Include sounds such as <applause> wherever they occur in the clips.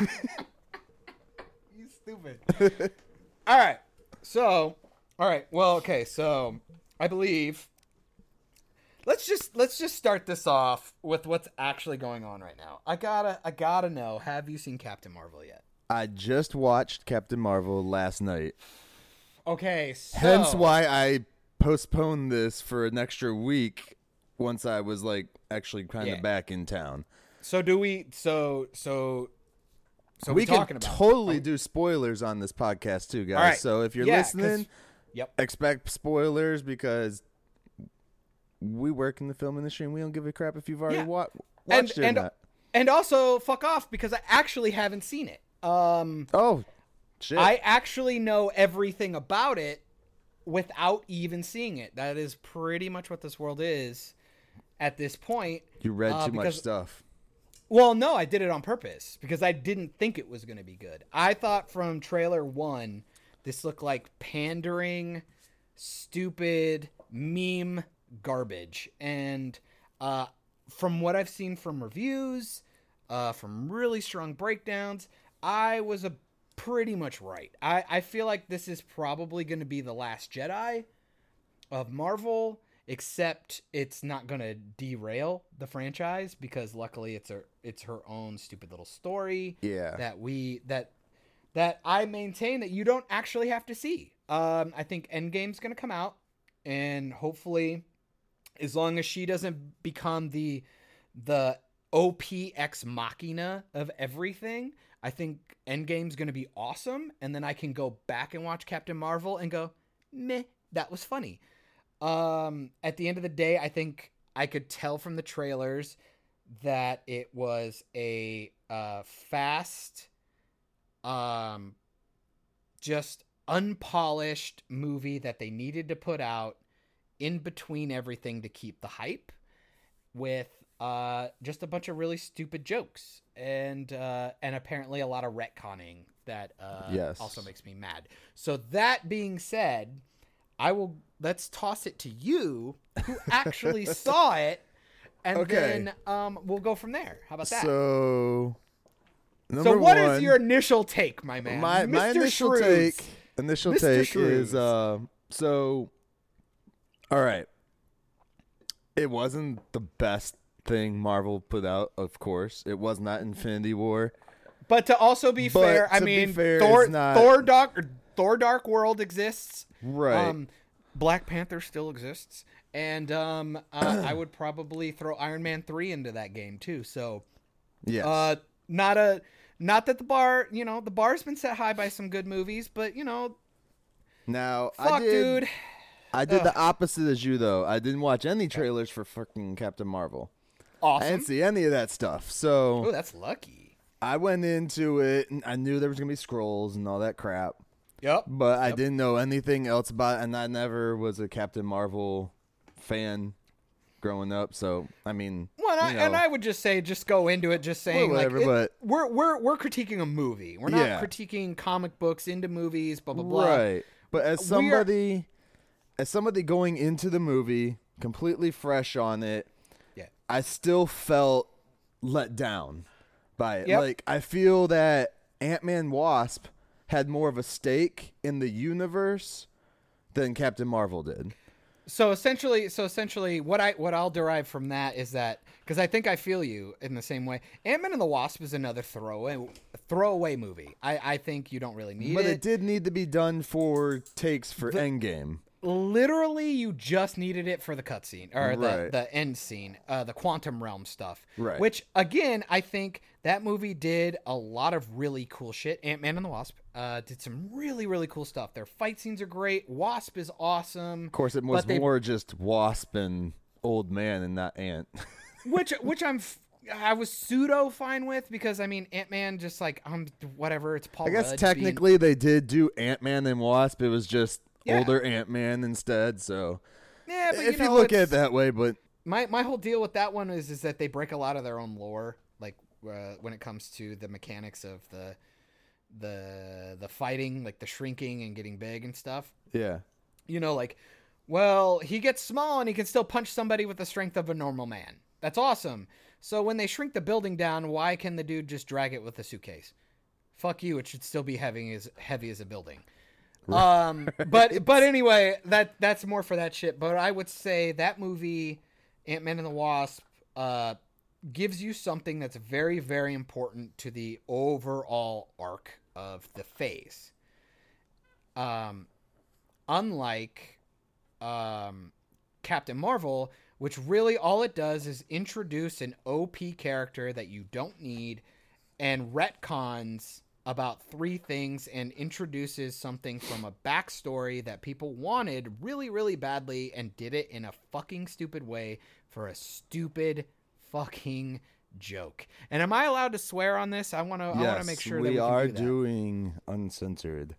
<laughs> you stupid. <laughs> all right. So, all right. Well, okay. So, I believe let's just let's just start this off with what's actually going on right now. I gotta I gotta know. Have you seen Captain Marvel yet? I just watched Captain Marvel last night. Okay, so Hence why I postponed this for an extra week once I was like actually kind of Yeah. back in town. So do we? So so so we can about totally do spoilers on this podcast too, guys. Right. So if you're Yeah, listening, Yep. expect spoilers because we work in the film industry and we don't give a crap if you've already Yeah. wa- And watched it and or not. and also fuck off because I actually haven't seen it. Um, Oh, shit. I actually know everything about it without even seeing it. That is pretty much what this world is at this point. you read uh, too much stuff. Well, no, I did it on purpose because I didn't think it was going to be good. I thought from trailer one, this looked like pandering, stupid meme garbage. And uh, from what I've seen from reviews, uh, from really strong breakdowns, I was a pretty much right. I, I feel like this is probably going to be the last Jedi of Marvel, except it's not going to derail the franchise because luckily it's a it's her own stupid little story Yeah. that we that that I maintain that you don't actually have to see. Um, I think Endgame's going to come out, and hopefully, as long as she doesn't become the the OPX machina of everything, I think Endgame's going to be awesome, and then I can go back and watch Captain Marvel and go, meh, that was funny. Um, at the end of the day, I think I could tell from the trailers that it was a uh, fast, um, just unpolished movie that they needed to put out in between everything to keep the hype with uh, just a bunch of really stupid jokes and uh, and apparently a lot of retconning that uh, Yes. also makes me mad. So that being said, I will let's toss it to you who <laughs> actually saw it, and Okay. then um, we'll go from there. How about that? So, So, what is one, your initial take, my man? my my Mr. initial Shrews. take initial Mr. take Shrews. is uh so all right it wasn't the best thing marvel put out of course it was not infinity war But to also be But fair, I be mean, fair, Thor, not- Thor Dark, Thor Dark World exists. right Um, Black Panther still exists, and um, uh, I would probably throw Iron Man three into that game too. So, yeah, uh, not a, not that the bar, you know, the bar's been set high by some good movies, but you know, now i fuck, did dude. i did the opposite as you though i didn't watch any trailers for fucking captain marvel i Awesome. didn't see any of that stuff so Oh, that's lucky. i went into it and i knew there was gonna be Skrulls and all that crap Yep. But I didn't know anything else about it, and I never was a Captain Marvel fan growing up. So I mean, Well, and I, you and I would just say, just go into it, just saying, whatever, like, it- but- we're we're we're critiquing a movie. We're not Yeah. critiquing comic books into movies. Blah blah blah. right. But as We are- somebody, as somebody going into the movie completely fresh on it, Yeah. I still felt let down by it. Yep. Like I feel that Ant Man Wasp had more of a stake in the universe than Captain Marvel did. So essentially, so essentially, what I what I'll derive from that is that because I think I feel you in the same way. Ant Man and the Wasp is another throwaway throwaway movie. I I think you don't really need But it. But it did need to be done for takes for Endgame. Literally, you just needed it for the cutscene or the Right. the end scene, uh, the quantum realm stuff. Right. Which again, I think that movie did a lot of really cool shit. Ant Man and the Wasp uh, did some really really cool stuff. Their fight scenes are great. Wasp is awesome. Of course, it was they- more just Wasp and Old Man and not Ant. <laughs> which which I'm f- I was pseudo fine with because I mean Ant Man just like um whatever it's Paul. I guess Rudd being- technically they did do Ant Man and Wasp. It was just Yeah. older Ant Man instead. So yeah, but if you, you, look at it that way, but my my whole deal with that one is is that they break a lot of their own lore, like uh, when it comes to the mechanics of the the the fighting, like the shrinking and getting big and stuff. yeah, You know, like well, he gets small and he can still punch somebody with the strength of a normal man. That's awesome. So when they shrink the building down, why can the dude just drag it with a suitcase? Fuck you. It should still be heavy as heavy as a building. Um, <laughs> but but anyway, that that's more for that shit. But I would say that movie, Ant Man and the Wasp, uh, gives you something that's very very important to the overall arc of the phase. Um, unlike um, Captain Marvel, which really all it does is introduce an OP character that you don't need and retcons about three things and introduces something from a backstory that people wanted really, really badly and did it in a fucking stupid way for a stupid fucking joke. And am I allowed to swear on this? I want to. I want to make sure we, that we are do that. doing uncensored.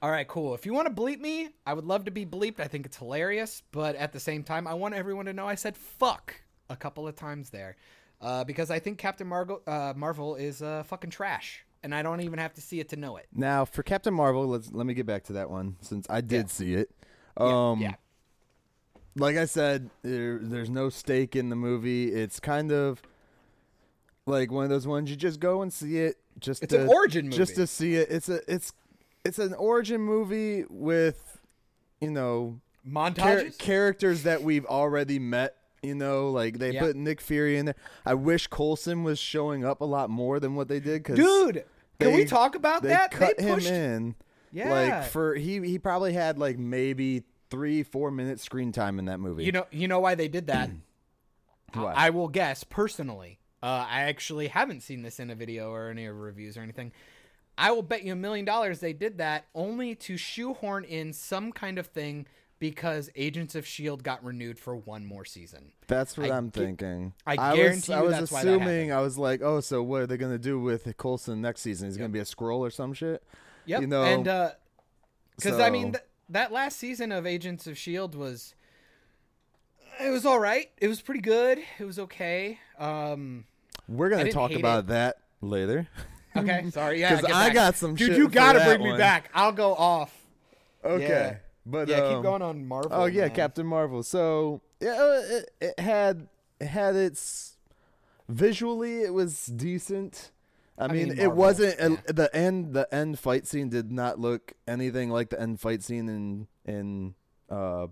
All right, cool. If you want to bleep me, I would love to be bleeped. I think it's hilarious, but at the same time, I want everyone to know I said fuck a couple of times there, uh, because I think Captain Marvel, uh, Marvel is uh, fucking trash, and I don't even have to see it to know it. Now for Captain Marvel, let's let me get back to that one since I did Yeah. see it. Yeah, Um, yeah. like I said, there, there's no stake in the movie. It's kind of like one of those ones you just go and see it. Just It's to, an origin movie. just to see it. It's a it's it's an origin movie with you know char- Montages. characters that we've already met. You know, like they Yeah. put Nick Fury in there. I wish Coulson was showing up a lot more than what they did. Cause Dude, can we talk about they that? cut they him pushed. in. Yeah. Like for he he probably had like maybe three four minutes screen time in that movie. You know, you know why they did that? <clears throat> Why? I will guess personally. Uh, I actually haven't seen this in a video or any reviews or anything. I will bet you a million dollars they did that only to shoehorn in some kind of thing because Agents of Shield got renewed for one more season. That's what I I am gu- thinking. I was, guarantee I you was why that assuming. I was like, oh, so what are they gonna do with Coulson next season? He's gonna be a Skrull or some shit. Yep. You know, and because I mean th- that last season of Agents of Shield was it was all right. It was pretty good. It was okay. Um, We're gonna talk about that later. okay, sorry. Yeah, <laughs> 'Cause get I got some Dude, you gotta bring me back. I'll go off. Okay, Yeah. But yeah, um, keep going on Marvel. Oh yeah, man. Captain Marvel. So yeah, uh, it, it had it had its visually it was decent. I, mean, mean, it wasn't yeah. the end. The end fight scene did not look anything like the end fight scene in in uh,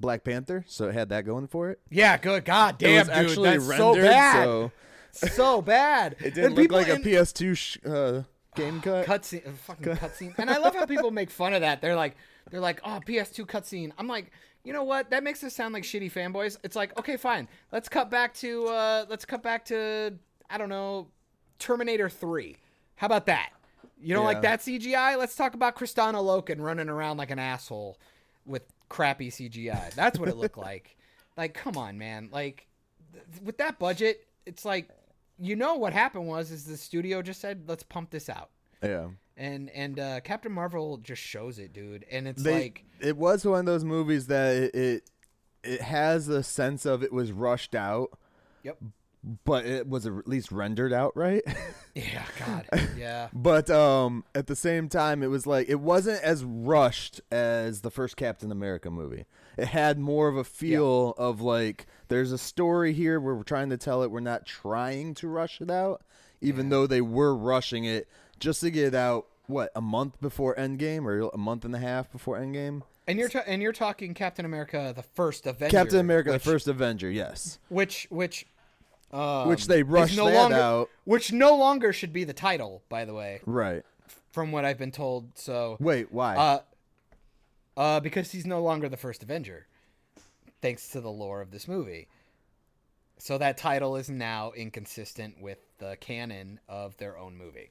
Black Panther. So it had that going for it. Yeah, good. God it damn, was dude, actually that's rendered, so bad. so So bad. <laughs> it didn't And look people like a in- PS2 sh- uh, game <sighs> cut. cutscene, fucking <laughs> cutscene. And I love how people make fun of that. They're like, they're like, oh, PS2 cutscene. I'm like, you know what? That makes us sound like shitty fanboys. It's like, okay, fine. Let's cut back to, uh, let's cut back to, I don't know, Terminator 3. How about that? You don't like Yeah. that CGI? Let's talk about Kristanna Loken running around like an asshole with crappy CGI. That's what it looked <laughs> like. Like, come on, man. Like, th- with that budget, it's like, you know what happened was is the studio just said, let's pump this out Yeah. And and uh, Captain Marvel just shows it, dude. And it's they, like, it was one of those movies that it, it it has a sense of it was rushed out, yep, but it was at least rendered out right. <laughs> yeah, God, yeah, <laughs> but um, at the same time, it was like it wasn't as rushed as the first Captain America movie. It had more of a feel of like there's a story here where we're trying to tell it. We're not trying to rush it out, even Yeah. though they were rushing it just to get it out. What a month before Endgame, or a month and a half before Endgame. and you're ta- and you're talking Captain America, the first Avenger, Captain America, which, the first Avenger, yes. which which um, Which they rushed no that longer, out. which no longer should be the title, by the way, Right. from what I've been told. So, Wait, why? uh, uh, because he's no longer the first Avenger, thanks to the lore of this movie. So that title is now inconsistent with the canon of their own movie.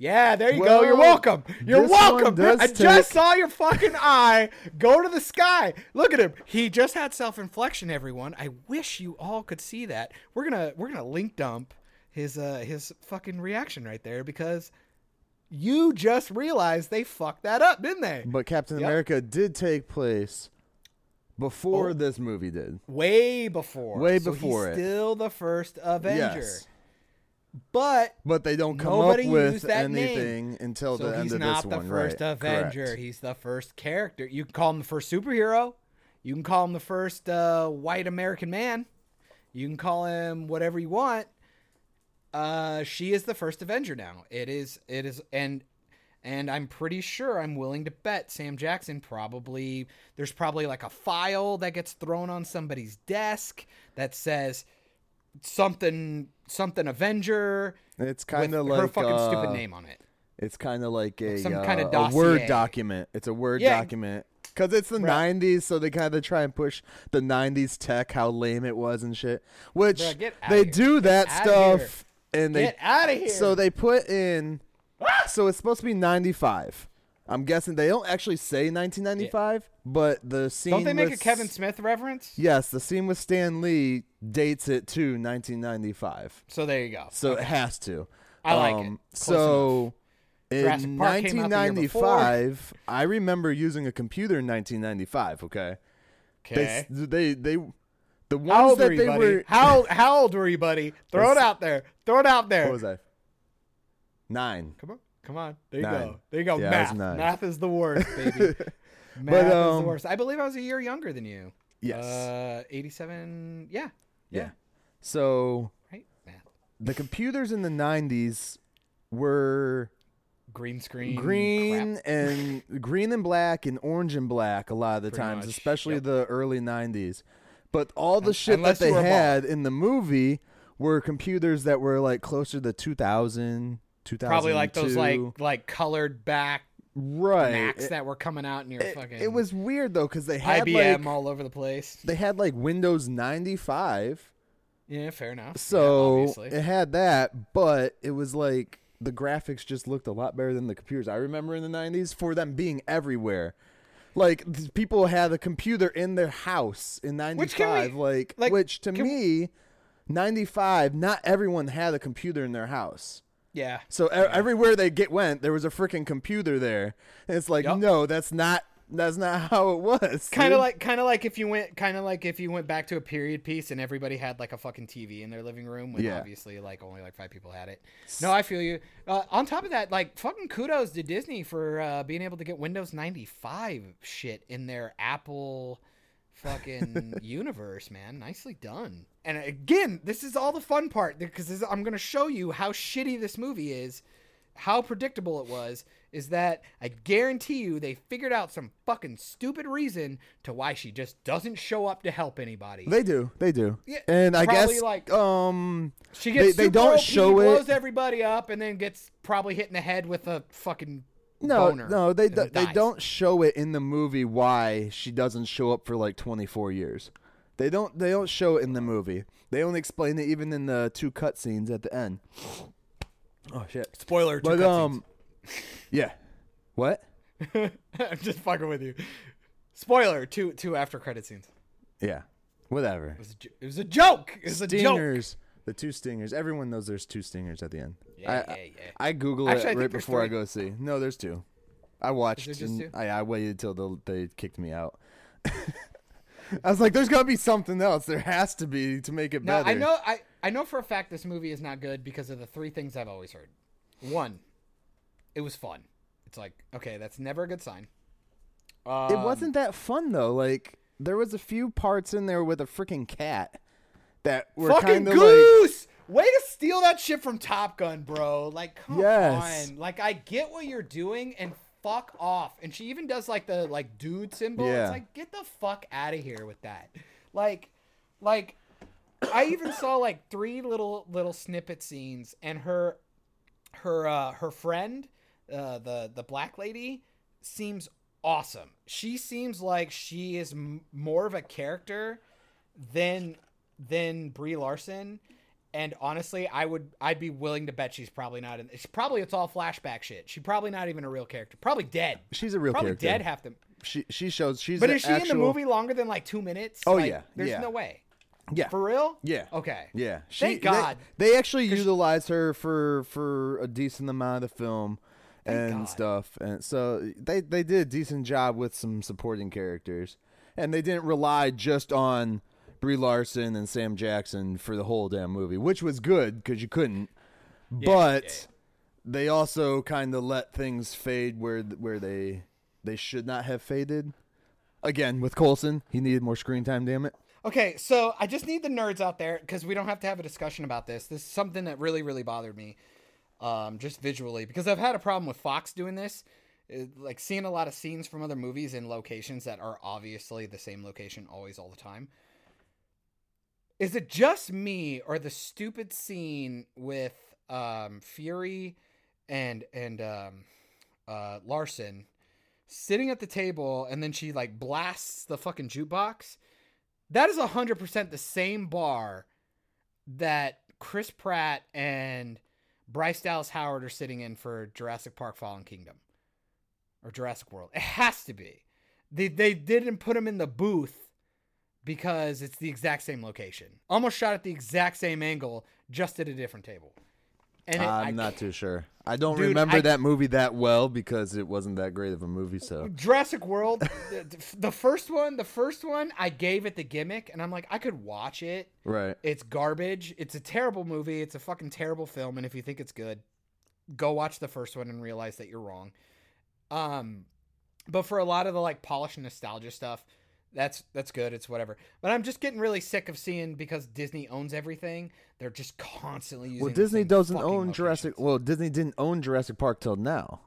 Yeah, there you go. You're welcome. You're welcome. I take- just saw your fucking eye go to the sky. Look at him. He just had self-inflection. Everyone, I wish you all could see that. We're gonna we're gonna link dump his uh his fucking reaction right there because you just realized they fucked that up, didn't they? but Captain Yep. America did take place before Oh. this movie did. Way before. Way So before he's it. Still the first Avenger. Yes. But But they don't come up with that name. anything until so the end of he's of not the first right. Avenger. Correct. He's the first character. You can call him the first superhero. You can call him the first uh, white American man. You can call him whatever you want. Uh, she is the first Avenger now. It is. It is, and and I'm pretty sure I'm willing to bet Sam Jackson probably there's probably like a file that gets thrown on somebody's desk that says something something Avenger. It's kind of like her fucking uh, stupid name on it. It's kind of like a some uh, kinda a word document. It's a word Yeah. document because it's the Bruh. '90s, so they kind of try and push the '90s tech, how lame it was and shit. Which Bruh, they do that stuff, and they Get out of here. so they put in. So it's supposed to be '95. I'm guessing they don't actually say 1995, but the scene. don't they make a Kevin Smith reference? Yes, the scene with Stan Lee dates it to 1995. So there you go. So it has to. I like it. Um, Close So in Jurassic Park came out the year before. 1995, I remember using a computer in 1995. Okay. Okay. They they the ones How old that were you, they buddy? were. How how old were you, buddy? Throw it out there. Throw it out there. What was I? Nine. Come on, come on. There you Nine. go. There you go. Yeah, Math. Math is the worst, <laughs> baby. Math is the um, worst. I believe I was a year younger than you. Yes. Uh, eighty-seven. Yeah. yeah. So Right. Math. the computers in the 90s were Green screen. green crap. and <laughs> green and black and orange and black a lot of the Pretty times, much, especially yep. the early '90s. But all the shit unless that they had in the movie were computers that were like closer to 2000, 2002. Probably like those like like colored back right. Macs It, that were coming out in your it- fucking. it was weird though because they had IBM like all over the place. they had like Windows 95, Yeah, fair enough. So obviously. it had that, but it was like the graphics just looked a lot better than the computers I remember in the 90s for them being everywhere. Like people had a computer in their house in Which we- 95 like, like, which to me 95 not everyone had a computer in their house. Yeah. So e- everywhere they get went there was a freaking computer there. And it's like Yup. no, that's not that's not <laughs> how it was. kind of like kind of like if you went kind of like if you went back to a period piece and everybody had like a fucking TV in their living room when Yeah. obviously like only like five people had it. No, I feel you. Uh, on top of that, like fucking kudos to Disney for uh, being able to get Windows 95 shit in their Apple fucking universe, man. Nicely done. And again, this is all the fun part because I'm going to show you how shitty this movie is how predictable it was is that I guarantee you they figured out some fucking stupid reason to why she just doesn't show up to help anybody. They do. They do. Yeah, and I guess like- um she gets they super don't OP, show it. blows everybody up, and then gets probably hit in the head with a fucking No, boner no, they do, they dies. don't show it in the movie why she doesn't show up for like 24 years. They don't they don't show it in the movie. They only explain it even in the two cutscenes at the end. Oh shit. Spoiler. Two But um <laughs> yeah. What? <laughs> I'm just fucking with you. Spoiler. Two two after credit scenes. Yeah. Whatever. It was a, jo- it was a joke. It was a joke. Stingers. The two stingers. Everyone knows there's two stingers at the end. Yeah, I, yeah, yeah. I, Google Actually, it right before I go see. No, there's two. I watched and? I, I waited till the, they kicked me out. <laughs> I was like, "There's got to be something else. There has to be to make it No, better." I know. I I know for a fact this movie is not good because of the three things I've always heard. One, it was fun. It's like okay, that's never a good sign. It Um, wasn't that fun though. Like there was a few parts in there with a freaking cat that were kind of like goose. Way to steal that shit from Top Gun, bro. Like, come Yes. on. Like, I get what you're doing, and fuck off. And she even does like the like dude symbol. Yeah. It's like, get the fuck out of here with that. Like, like, I even saw like three little little snippet scenes, and her, her, uh, her friend, uh, the the black lady, seems awesome. She seems like she is m- more of a character than than Brie Larson. And honestly, I would I'd be willing to bet she's probably not in. It's probably it's all flashback shit. She's probably not even a real character. Probably dead. she's a real probably character. dead half the. She she shows she's. But is she actual, in the movie longer than like two minutes? Oh, Like, yeah, There's yeah. no way. Yeah. For real? Yeah. Okay. Yeah, she, Thank God. They, actually utilized her for for a decent amount of the film and God. stuff, and so they they did a decent job with some supporting characters, and they didn't rely just on Brie Larson and Sam Jackson for the whole damn movie, which was good because you couldn't, but yeah. they also kind of let things fade where where they they should not have faded. Again, with Coulson, he needed more screen time. Damn it. Okay, so I just need the nerds out there because we don't have to have a discussion about this. This is something that really, really bothered me, um, just visually, because I've had a problem with Fox doing this, It- like seeing a lot of scenes from other movies in locations that are obviously the same location always, all the time. Is it just me or the stupid scene with um, Fury and and um, uh, Larson sitting at the table and then she like blasts the fucking jukebox? That is hundred percent the same bar that Chris Pratt and Bryce Dallas Howard are sitting in for Jurassic Park: Fallen Kingdom or Jurassic World. It has to be. They they didn't put him in the booth because it's the exact same location. Almost shot at the exact same angle, just at a different table. And it, I'm I not too sure. I don't Dude, remember I- that movie that well because it wasn't that great of a movie. So Jurassic World, <laughs> the, the first one, the first one, I gave it the gimmick, and I'm like, I could watch it. right, It's garbage. It's a terrible movie. It's a fucking terrible film. And if you think it's good, go watch the first one and realize that you're wrong. Um, but for a lot of the like polished nostalgia stuff, that's that's good. It's whatever. But I'm just getting really sick of seeing because Disney owns everything. They're just constantly using. well, Disney doesn't own Jurassic. Well, Disney didn't own Jurassic Park till now,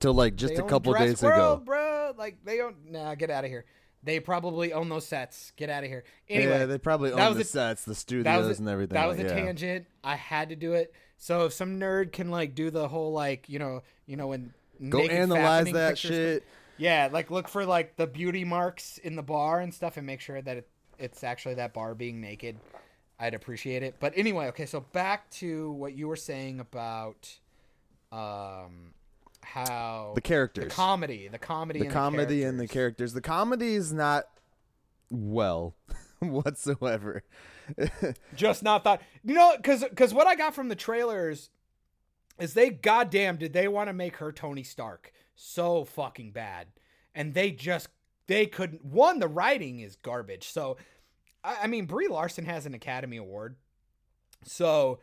till like just They a couple days World, ago. bro. Like they don't. Nah, get out of here. They probably own those sets. Get out of here. Anyway, yeah, they probably own the a- sets, the studios, a, and everything. That was like, a yeah. tangent. I had to do it. So if some nerd can like do the whole like you know you know when Go analyze that shit. Yeah, like look for like the beauty marks in the bar and stuff, and make sure that it, it's actually that bar being naked. I'd appreciate it. But anyway, okay. So back to what you were saying about um how The characters, the comedy, the comedy, the and comedy and the characters. characters. The comedy is not well <laughs> whatsoever. <laughs> just not thought you know because because what i got from the trailers is they goddamn did they want to make her tony stark so fucking bad and they just they couldn't one the writing is garbage so i, I mean brie larson has an academy award so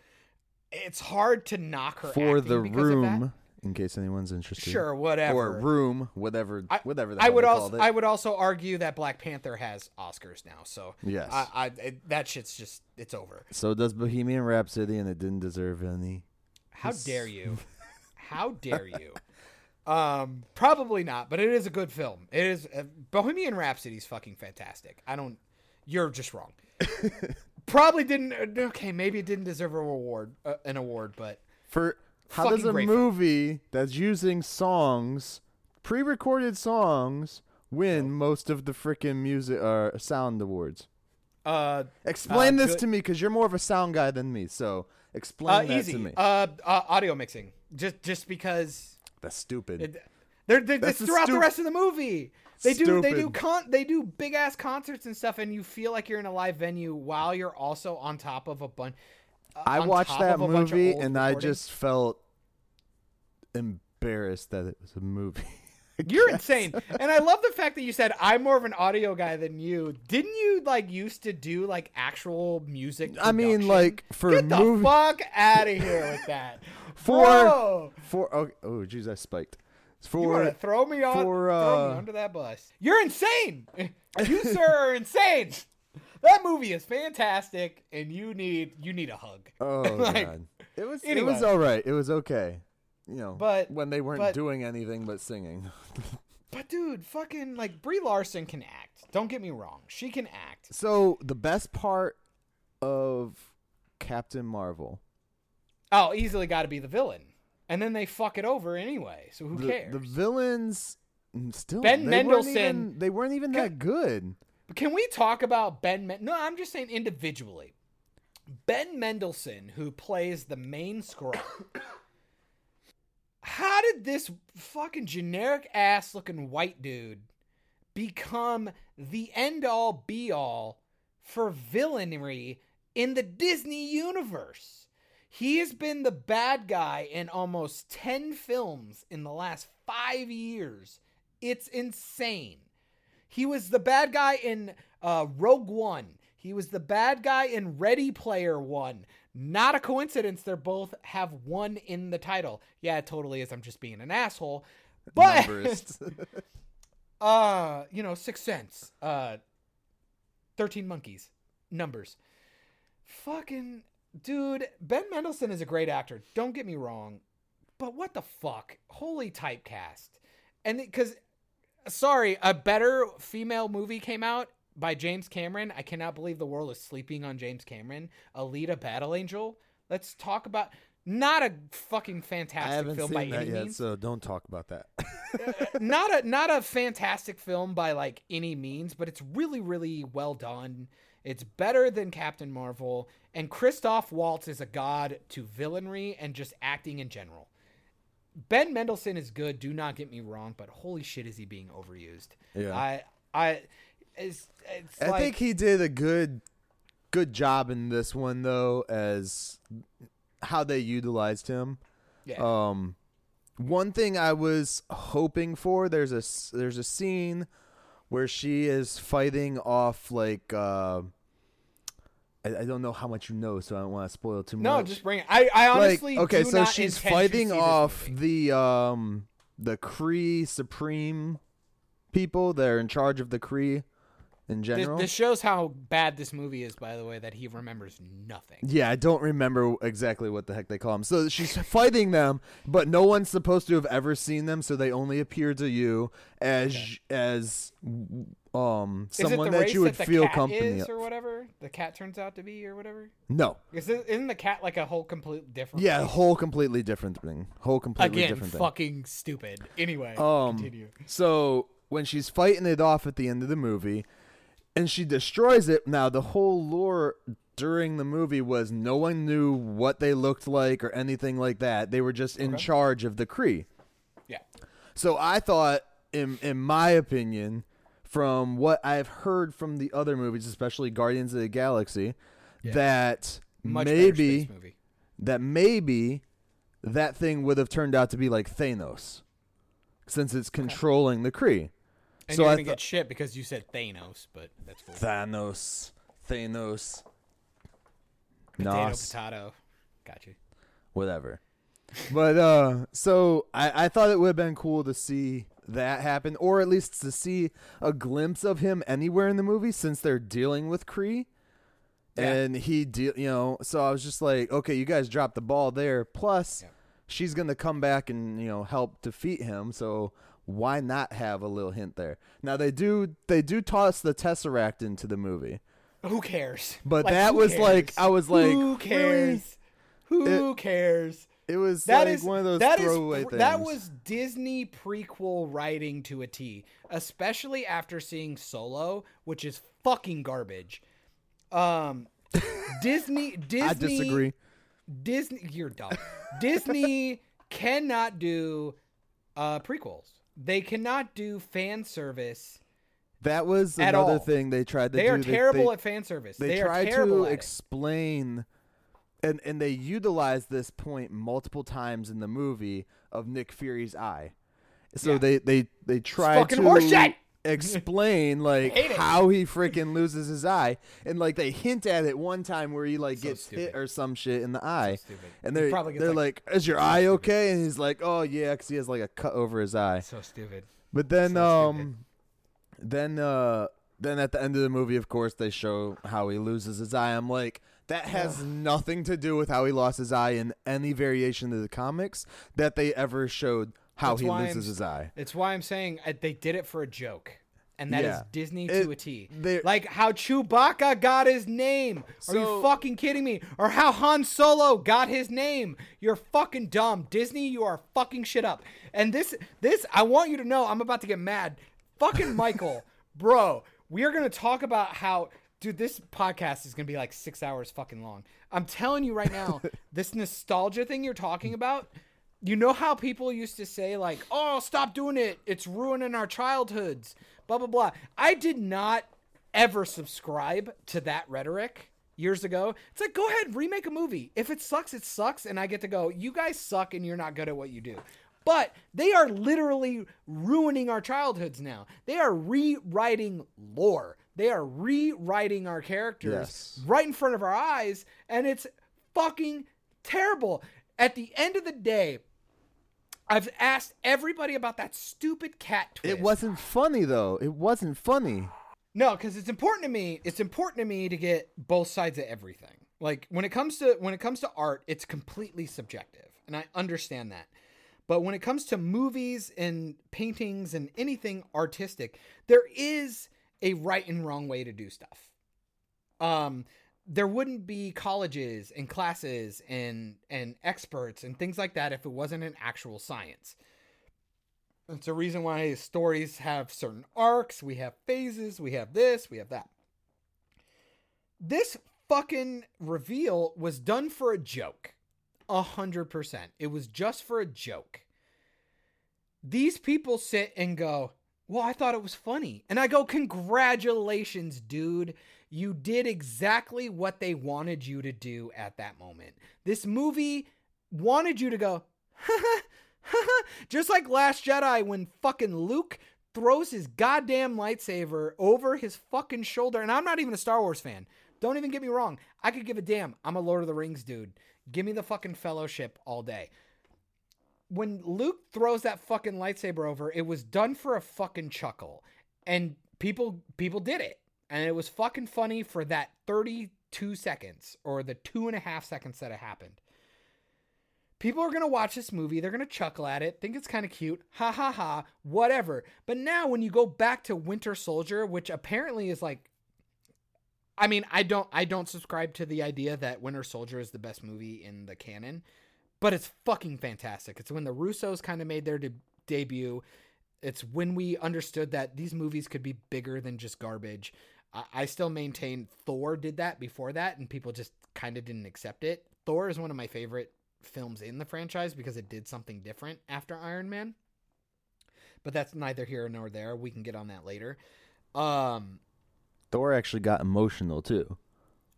it's hard to knock her For the because of that. room, in case anyone's interested. sure whatever Or room, whatever, I- whatever. The I would also. I would also argue that Black Panther has Oscars now, so Yes. I, I it, that shit's just it's over. So does Bohemian Rhapsody, and it didn't deserve any. How dare you? <laughs> How dare you? Um, probably not, but it is a good film. It is uh, Bohemian Rhapsody is fucking fantastic. I don't. You're just wrong. <laughs> probably didn't. uh, Okay, maybe it didn't deserve a reward, uh, an award, but For how does a great film. movie that's using songs, pre-recorded songs, win most of the freaking music or sound awards? uh, Explain Uh, this good- to me, because you're more of a sound guy than me. So explain uh that easy. to me. Uh, uh, audio mixing. Just just because That's stupid. it, they're, they're, That's the throughout the rest of the movie. They do they do con they do big ass concerts and stuff, and you feel like you're in a live venue while you're also on top of a bunch. Uh, I watched that of a bunch of movie and I just felt embarrassed that it was a movie. <laughs> <laughs> You're insane. And I love the fact that you said I'm more of an audio guy than you. Didn't you like used to do like actual music? I mean, like for get the movie fuck out of here with that. <laughs> for Bro, for oh, oh jeez, I spiked. you want to For throw me on for, uh, me under that bus? You're insane. <laughs> You sir are insane. That movie is fantastic, and you need you need a hug. oh Like, god, it was it was all right. It was okay. You know, But- when they weren't but- doing anything but singing. <laughs> But dude, fucking like Brie Larson can act. Don't get me wrong, she can act. So the best part of Captain Marvel, Oh, easily got to be the villain, and then they fuck it over anyway. So who the, cares? the villains mm, still Ben they weren't Mendelsohn- even- they weren't even Can- that good. Can we talk about Ben? Men- no, I'm just saying individually. Ben Mendelsohn, who plays the main Skrull. How did this fucking generic ass looking white dude become the end all be all for villainy in the Disney universe? He has been the bad guy in almost 10 films in the last five years. It's insane. He was the bad guy in uh, Rogue One. He was the bad guy in Ready Player One. Not a coincidence. They're both have one in the title. Yeah, it totally is. I'm just being an asshole. But <laughs> <laughs> uh, you know, Six Sense. Uh, 13 Monkeys. Numbers. Fucking dude, Ben Mendelsohn is a great actor. Don't get me wrong. But what the fuck? Holy typecast. And because, sorry, a better female movie came out by James Cameron. I cannot believe the world is sleeping on James Cameron. Alita Battle Angel. Let's talk about not a fucking I fantastic haven't film seen by that any yet, means. so don't talk about that. <laughs> not a not a fantastic film by like any means, but it's really really well done. It's better than Captain Marvel, and Christoph Waltz is a god to villainry and just acting in general. Ben Mendelsohn is good. Do not get me wrong, but holy shit, is he being overused? Yeah. I I it's it's I like think he did a good good job in this one though as how they utilized him. yeah. Um one thing I was hoping for there's a there's a scene where she is fighting off like uh I, I don't know how much you know so I don't want to spoil too no, much. No, just bring it. I I honestly like okay, so she's fighting off the um the Kree Supreme people that are in charge of the Kree in This, general. this shows how bad this movie is, by the way, that he remembers nothing. Yeah, I don't remember exactly what the heck they call them. So she's <laughs> fighting them, but no one's supposed to have ever seen them, so they only appear to you as as um someone that you would that feel company or whatever? The cat turns out to be or whatever. No, Is it, isn't the cat like a whole complete different? yeah, race? whole completely different thing. Whole completely again, different thing. fucking stupid. Anyway, Um, continue. So when she's fighting it off at the end of the movie, and she destroys it. Now the whole lore during the movie was no one knew what they looked like or anything like that. They were just in Okay. charge of the Kree. Yeah, So I thought, in in my opinion, from what I've heard from the other movies, especially Guardians of the Galaxy, Yeah. that much maybe that maybe that thing would have turned out to be like Thanos, since it's controlling the Kree. And so you're I gonna thought- get shit because you said Thanos, but that's cool. Thanos, Thanos, potato, Nos, potato. Got you. whatever. But uh, so I, I thought it would have been cool to see that happen, or at least to see a glimpse of him anywhere in the movie, since they're dealing with Kree. Yeah. And he, de- you know, so I was just like, okay, you guys dropped the ball there. Plus, Yeah. she's gonna come back and you know help defeat him. So why not have a little hint there? Now they do, they do toss the Tesseract into the movie. Who cares? But Like, that was like? I was like, who really? cares? Who cares? It was That like is one of those that is throwaway fr- things. that was Disney prequel writing to a T, especially after seeing Solo, which is fucking garbage. Um, Disney <laughs> Disney I disagree. Disney, you're dumb. Disney cannot do uh prequels. They cannot do fan service. That was another all. thing they tried to They do. are terrible they, at fan service. They, They, tried to explain, and and they utilized this point multiple times in the movie of Nick Fury's eye. So Yeah. they they they tried fucking to horseshit! Explain like how he freaking loses his eye, and like they hint at it one time where he like So gets stupid. hit or some shit in the eye. stupid. And He they're probably gets, they're like- like, "Is your eye okay?" And he's like, "Oh yeah," because he has like a cut over his eye. So stupid. But then, So um, stupid. then, uh, then at the end of the movie, of course, they show how he loses his eye. I'm like, that has nothing to do with how he lost his eye in any variation of the comics that they ever showed how That's he loses I'm- his eye. It's why I'm saying uh, they did it for a joke. And that is Yeah. Disney It- to a T. Like how Chewbacca got his name. Are you fucking kidding me? Or how Han Solo got his name. You're fucking dumb. Disney, you are fucking shit up. And this this I want you to know I'm about to get mad. Fucking <laughs> Michael, bro, we are going to talk about how dude this podcast is going to be like 6 hours fucking long. I'm telling you right now, <laughs> this nostalgia thing you're talking about you know how people used to say like, "Oh, stop doing it. It's ruining our childhoods." Blah blah blah. I did not ever subscribe to that rhetoric years ago. It's like, "Go ahead, remake a movie. If it sucks, it sucks." And I get to go, "You guys suck and you're not good at what you do." But they are literally ruining our childhoods now. They are rewriting lore. They are rewriting our characters Yes. right in front of our eyes and it's fucking terrible. At the end of the day, I've asked everybody about that stupid cat twist. It wasn't funny though. It wasn't funny. No, because it's important to me. It's important to me to get both sides of everything. Like when it comes to when it comes to art, it's completely subjective, and I understand that. But when it comes to movies and paintings and anything artistic, there is a right and wrong way to do stuff. Um, there wouldn't be colleges and classes and and experts and things like that if it wasn't an actual science. It's a reason why stories have certain arcs, we have phases, we have this, we have that. This fucking reveal was done for a joke. A hundred percent. It was just for a joke. These people sit and go, Well, I thought it was funny. And I go, Congratulations, dude. You did exactly what they wanted you to do at that moment. This movie wanted you to go, <laughs> Just like Last Jedi when fucking Luke throws his goddamn lightsaber over his fucking shoulder. And I'm not even a Star Wars fan. Don't even get me wrong. I could give a damn. I'm a Lord of the Rings dude. Give me the fucking fellowship all day. When Luke throws that fucking lightsaber over, it was done for a fucking chuckle. And people people did it. And it was fucking funny for that 32 seconds or the two and a half seconds that it happened. People are to watch this movie. They're to chuckle at it, think it's kind of cute. Ha ha ha, whatever. But now, when you go back to Winter Soldier, which apparently is like. I mean, I don't I don't subscribe to the idea that Winter Soldier is the best movie in the canon, but it's fucking fantastic. It's when the Russos kind of made their de- debut. It's when we understood that these movies could be bigger than just garbage. I, I still maintain Thor did that before that, and people just kind of didn't accept it. Thor is one of my favorite films in the franchise because it did something different after Iron Man. But that's neither here nor there. We can get on that later. Um, Thor actually got emotional too.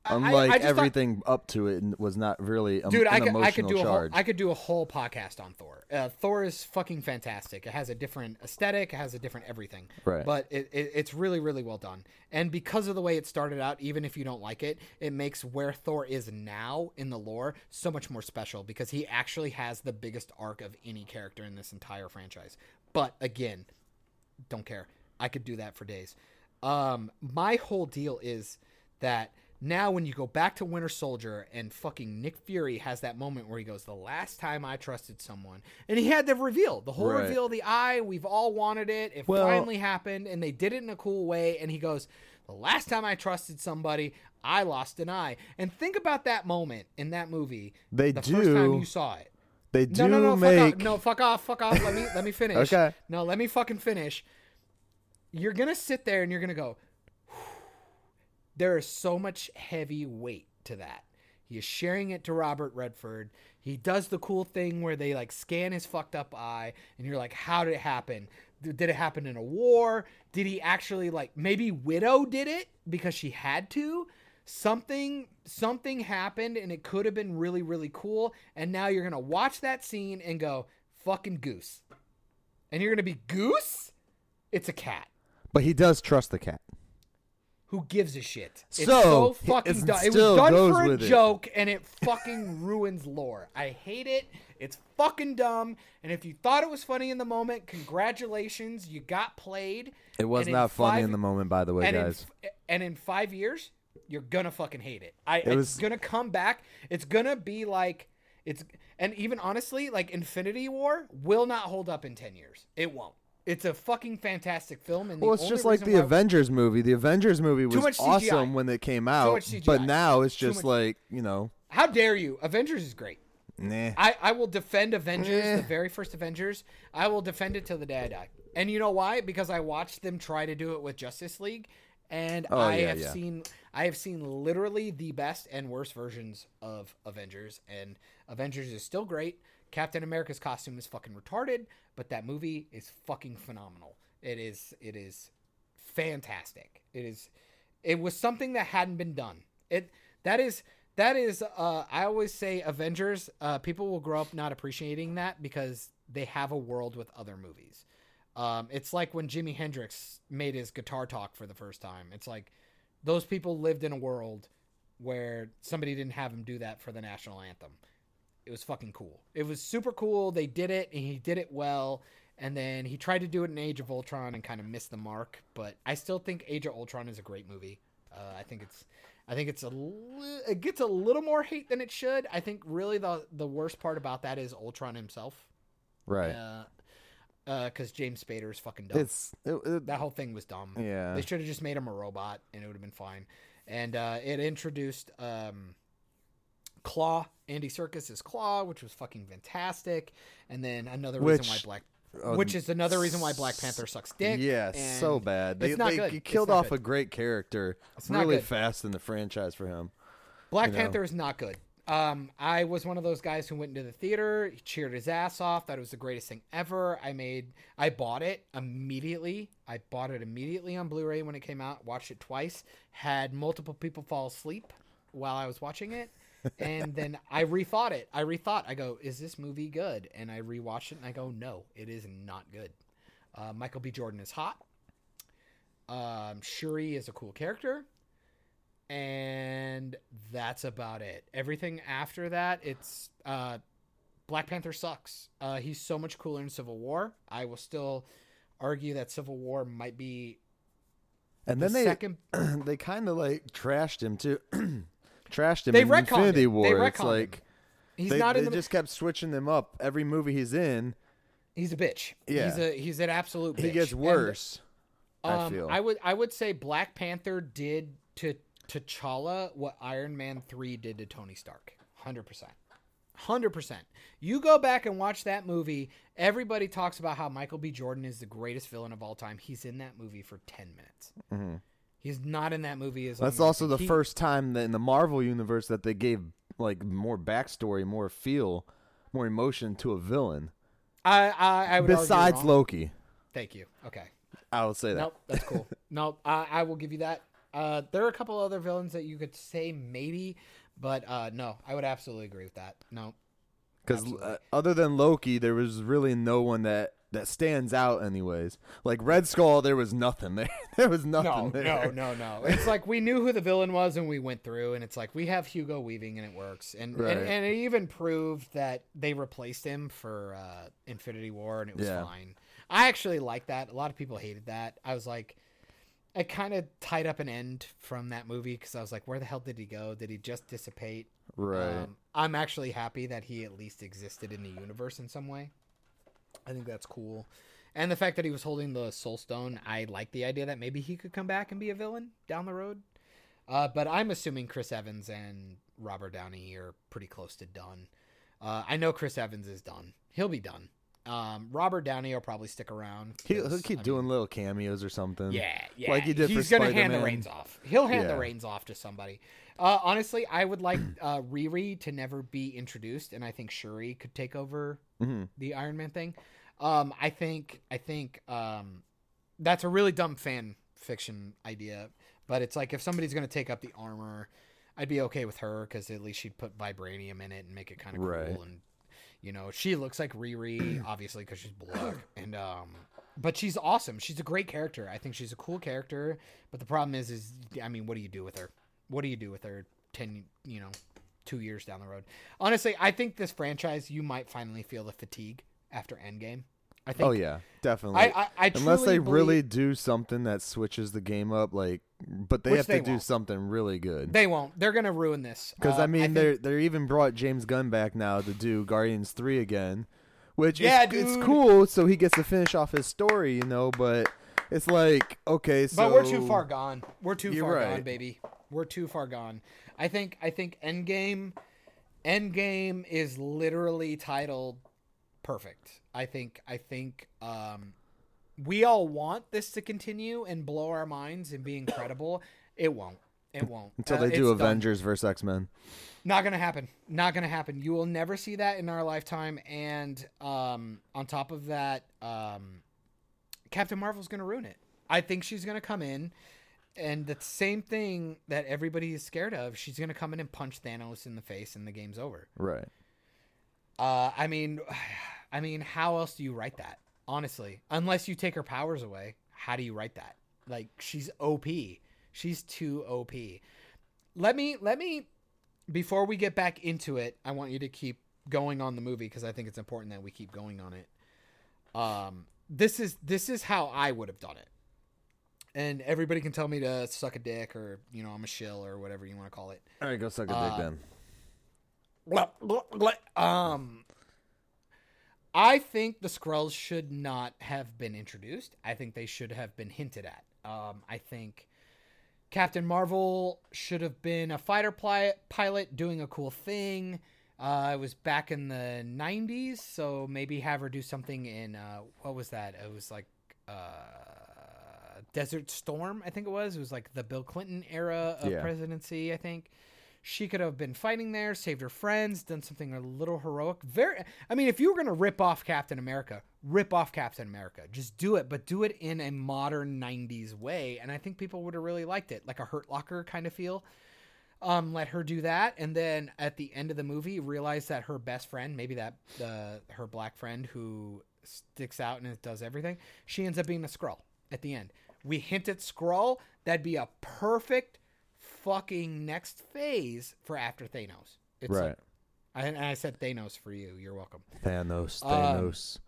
I- I- Unlike I just thought- everything up to it, was not really um, dude, an I could, emotional I could do a whole. I could do a whole podcast on Thor. Uh, Thor is fucking fantastic. It has a different aesthetic. It has a different everything. Right. But it, it, it's really, really well done. And because of the way it started out, even if you don't like it, it makes where Thor is now in the lore so much more special because he actually has the biggest arc of any character in this entire franchise. But again, don't care. I could do that for days. Um, my whole deal is that now when you go back to Winter Soldier and fucking Nick Fury has that moment where he goes, "The last time I trusted someone," and he had the reveal, the whole Right. reveal of the eye. We've all wanted it. It Well- finally happened, and they did it in a cool way. And he goes, "The last time I trusted somebody, I lost an eye." And think about that moment in that movie. They the first time do you saw it. they do No, no, no, make fuck off. No, fuck off, fuck off. Let me let me <laughs> finish. Okay. No, let me fucking finish. You're gonna sit there and you're gonna go. There is so much heavy weight to that. He is sharing it to Robert Redford. He does the cool thing where they like scan his fucked up eye, and you're like, how did it happen? Did it happen in a war? Did he actually like maybe Widow did it because she had to? Something something happened and it could have been really really cool. And now you're gonna watch that scene and go fucking goose, and you're gonna be goose. It's a cat. but he does trust the cat. Who gives a shit? It's So, so fucking dumb. It was done for a with it. joke, and it fucking <laughs> ruins lore. I hate it. It's fucking dumb. And if you thought it was funny in the moment, congratulations, you got played. It was And in not funny five- in the moment, by the way, and guys. In, and in five years, you're gonna fucking hate it. I It it's was- gonna come back. It's gonna be like it's and even honestly, like Infinity War will not hold up in ten years. It won't. It's a fucking fantastic film, and well, it's just like the Avengers movie. The Avengers movie was awesome when it came out, but now it's just like you know, How dare you? Avengers is great. nah. I, I will defend Avengers, Eh. the very first Avengers. I will defend it till the day I die. And you know why? Because I watched them try to do it with Justice League, and Oh, I yeah, have yeah. seen I have seen literally the best and worst versions of Avengers, and Avengers is still great. Captain America's costume is fucking retarded, but that movie is fucking phenomenal. It is it is fantastic. It is it was something that hadn't been done. It that is that is uh I always say Avengers uh people will grow up not appreciating that because they have a world with other movies. Um it's like when Jimi Hendrix made his guitar talk for the first time. It's like those people lived in a world where somebody didn't have him do that for the national anthem. It was fucking cool. It was super cool. They did it and he did it well and then he tried to do it in Age of Ultron and kind of missed the mark. But I still think Age of Ultron is a great movie. Uh, I think it's I think it's a li- it gets a little more hate than it should. I think really the the worst part about that is Ultron himself. Right. Uh, because James Spader is fucking dumb. it's it, it- that whole thing was dumb. yeah. They should have just made him a robot and it would have been fine. And uh, it introduced um, Klaue, Andy Serkis as Klaue, which was fucking fantastic. And then another reason Which- why Black, which is another reason why Black Panther sucks dick. Yeah, and so bad. They, it's not they killed off good. a great character It's not really fast in the franchise for him. Black you know. Panther is not good. Um, I was one of those guys who went into the theater, he cheered his ass off. Thought it was the greatest thing ever. I made, I bought it immediately. I bought it immediately on Blu-ray when it came out. Watched it twice. Had multiple people fall asleep while I was watching it, and then I rethought it. I rethought. I go, is this movie good? And I rewatched it, and I go, no, it is not good. Uh, Michael B. Jordan is hot. Um, Shuri is a cool character and that's about it. Everything after that, it's uh, Black Panther sucks. Uh, he's so much cooler in Civil War. I will still argue that Civil War might be And the then they second. <clears throat> they kind of like trashed him too. <clears throat> trashed him They in Infinity him. War. They it's retconned him. like He's they, not they in the. just kept switching them up every movie he's in. he's a bitch. Yeah. He's a he's an absolute. Bitch. He gets And, worse. I um, feel. I would I would say Black Panther did to T'Challa what Iron Man three did to Tony Stark. Hundred percent. Hundred percent. You go back and watch that movie. Everybody talks about how Michael B. Jordan is the greatest villain of all time. He's in that movie for ten minutes. Mhm. He's not in that movie as. That's also the he- first time that in the Marvel universe that they gave like more backstory, more feel, more emotion to a villain. I I, I would Besides. Loki, Thank you. Okay. I will say that. Nope, that's cool. <laughs> nope, I, I will give you that. Uh, there are a couple other villains that you could say maybe, but uh, no, I would absolutely agree with that. No, Because uh, other than Loki, there was really no one that that stands out. Anyways, like Red Skull, there was nothing there. <laughs> there was nothing no, there. no, no, no. <laughs> It's like we knew who the villain was and we went through, and it's like we have Hugo Weaving and it works, and Right. and, and it even proved that they replaced him for uh, Infinity War, and it was Yeah. fine. I actually like that. A lot of people hated that. I was like. I kind of tied up an end from that movie because I was like, where the hell did he go? Did he just dissipate? Right. Um, I'm actually happy that he at least existed in the universe in some way. I think that's cool. And the fact that he was holding the Soul Stone, I like the idea that maybe he could come back and be a villain down the road. Uh, but I'm assuming Chris Evans and Robert Downey are pretty close to done. Uh, I know Chris Evans is done. He'll be done. Um, Robert Downey will probably stick around. He'll, he'll keep I doing mean, little cameos or something. yeah, yeah. Like he did He's gonna hand the reins off. He'll hand the reins off to somebody. Uh, honestly, I would like uh, Riri to never be introduced, and I think Shuri could take over hmm the Iron Man thing. Um, I think I think um, that's a really dumb fan fiction idea, but it's like if somebody's gonna take up the armor, I'd be okay with her because at least she'd put vibranium in it and make it kind of Right. cool and. You know, she looks like Riri, <clears throat> obviously, because she's black, and um, but she's awesome. She's a great character. I think she's a cool character. But the problem is, is I mean, what do you do with her? What do you do with her? Ten, you know, two years down the road. Honestly, I think this franchise, you might finally feel the fatigue after Endgame. I think. Oh yeah, definitely. I, I, I Unless they really do something that switches the game up, like, but they have they to do won't. something really good. they won't. They're gonna ruin this. Because Uh, I mean, think- they're they're even brought James Gunn back now to do Guardians three again, which Yeah, is, it's cool. So he gets to finish off his story, you know. But it's like okay, so but we're too far gone. We're too far right. gone, baby. We're too far gone. I think. I think Endgame. Endgame is literally titled perfect. I think. I think. Um, we all want this to continue and blow our minds and be incredible. It won't. It won't until Uh, they do it's done. Avengers versus X Men. Not gonna happen. Not gonna happen. You will never see that in our lifetime. And um, on top of that, um, Captain Marvel's gonna ruin it. I think she's gonna come in, and the same thing that everybody is scared of. She's gonna come in and punch Thanos in the face, and the game's over. Right. Uh, I mean, <sighs> I mean, how else do you write that? Honestly, unless you take her powers away, how do you write that? Like she's OP. She's too OP. Let me let me before we get back into it, I want you to keep going on the movie because I think it's important that we keep going on it. Um, this is this is how I would have done it. And everybody can tell me to suck a dick or you know I'm a shill or whatever you want to call it. All right, go suck a Uh, dick then. Blah, blah, blah. Um, I think the Skrulls should not have been introduced. I think they should have been hinted at. Um, I think Captain Marvel should have been a fighter pli- pilot doing a cool thing. Uh, it was back in the 90s, so maybe have her do something in, uh, what was that? It was like uh, Desert Storm, I think it was. It was like the Bill Clinton era of Yeah. presidency, I think. She could have been fighting there, saved her friends, done something a little heroic. Very, I mean, if you were going to rip off Captain America, rip off Captain America. Just do it, but do it in a modern 90s way. And I think people would have really liked it, like a Hurt Locker kind of feel. Um, let her do that, and then at the end of the movie, realize that her best friend, maybe that uh, her black friend who sticks out and does everything, she ends up being a Skrull at the end. We hint at Skrull. That'd be a perfect fucking next phase for after Thanos. It's Right. like- I, and I said Thanos for you. You're welcome. Thanos, um, Thanos.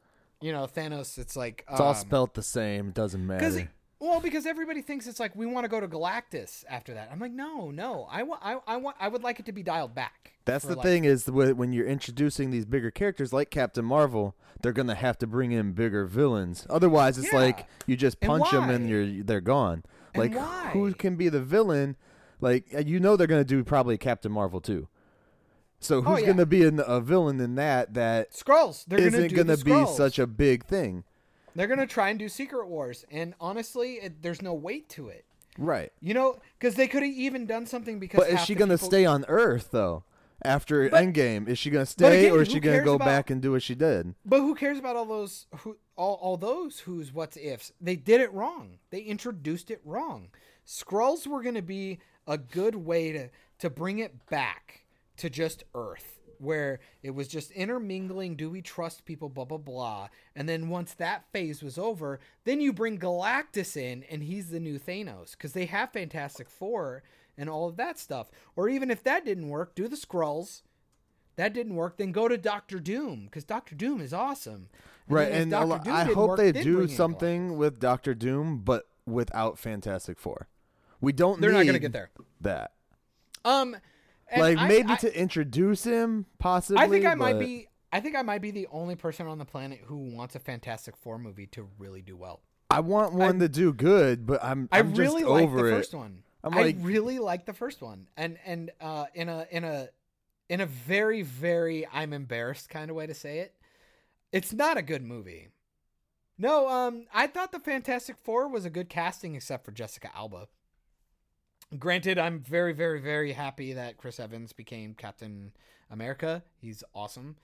You know Thanos. It's like it's all um, spelt the same. Doesn't matter. Well, because everybody thinks it's like we want to go to Galactus after that. I'm like, no, no. I want, I, I want, I would like it to be dialed back. That's the like- thing is when you're introducing these bigger characters like Captain Marvel, they're gonna have to bring in bigger villains. Otherwise, it's Yeah. like you just And punch them and you're they're gone. Like who can be the villain? Like uh, you know they're gonna do probably Captain Marvel too. So Oh, who's yeah. gonna be in a villain in that that Skrulls. They're gonna isn't gonna the be Skrulls. such a big thing? They're gonna try and do Secret Wars, and honestly, it, there's no weight to it. Right. You know, because they could have even done something. Because But is she gonna people- stay on Earth though? After But- Endgame, is she gonna stay again, or is she gonna go about- back and do what she did? But who cares about all those who all, all those whose what's ifs? They did it wrong. They introduced it wrong. Skrulls were going to be a good way to to bring it back to just Earth, where it was just intermingling. Do we trust people? Blah blah blah. And then once that phase was over, then you bring Galactus in, and he's the new Thanos because they have Fantastic Four and all of that stuff. Or even if that didn't work, do the Skrulls that didn't work, then go to Doctor Doom because Doctor Doom is awesome. Right, and Dr. lo- Doom I hope work, they do something with Doctor Doom, but without Fantastic Four. We don't. They're not gonna get there. That Um, and like I- maybe I, to introduce him, possibly. I think I might be. I think I might be the only person on the planet who wants a Fantastic Four movie to really do well. I want one to do good, but I'm. I I'm just really like the it. first one. I'm I like- really like the first one, and and uh, in a in a in a very very I'm embarrassed kind of way to say it. It's not a good movie. No, um, I thought the Fantastic Four was a good casting, except for Jessica Alba. Granted, I'm very, very, very happy that Chris Evans became Captain America. He's awesome.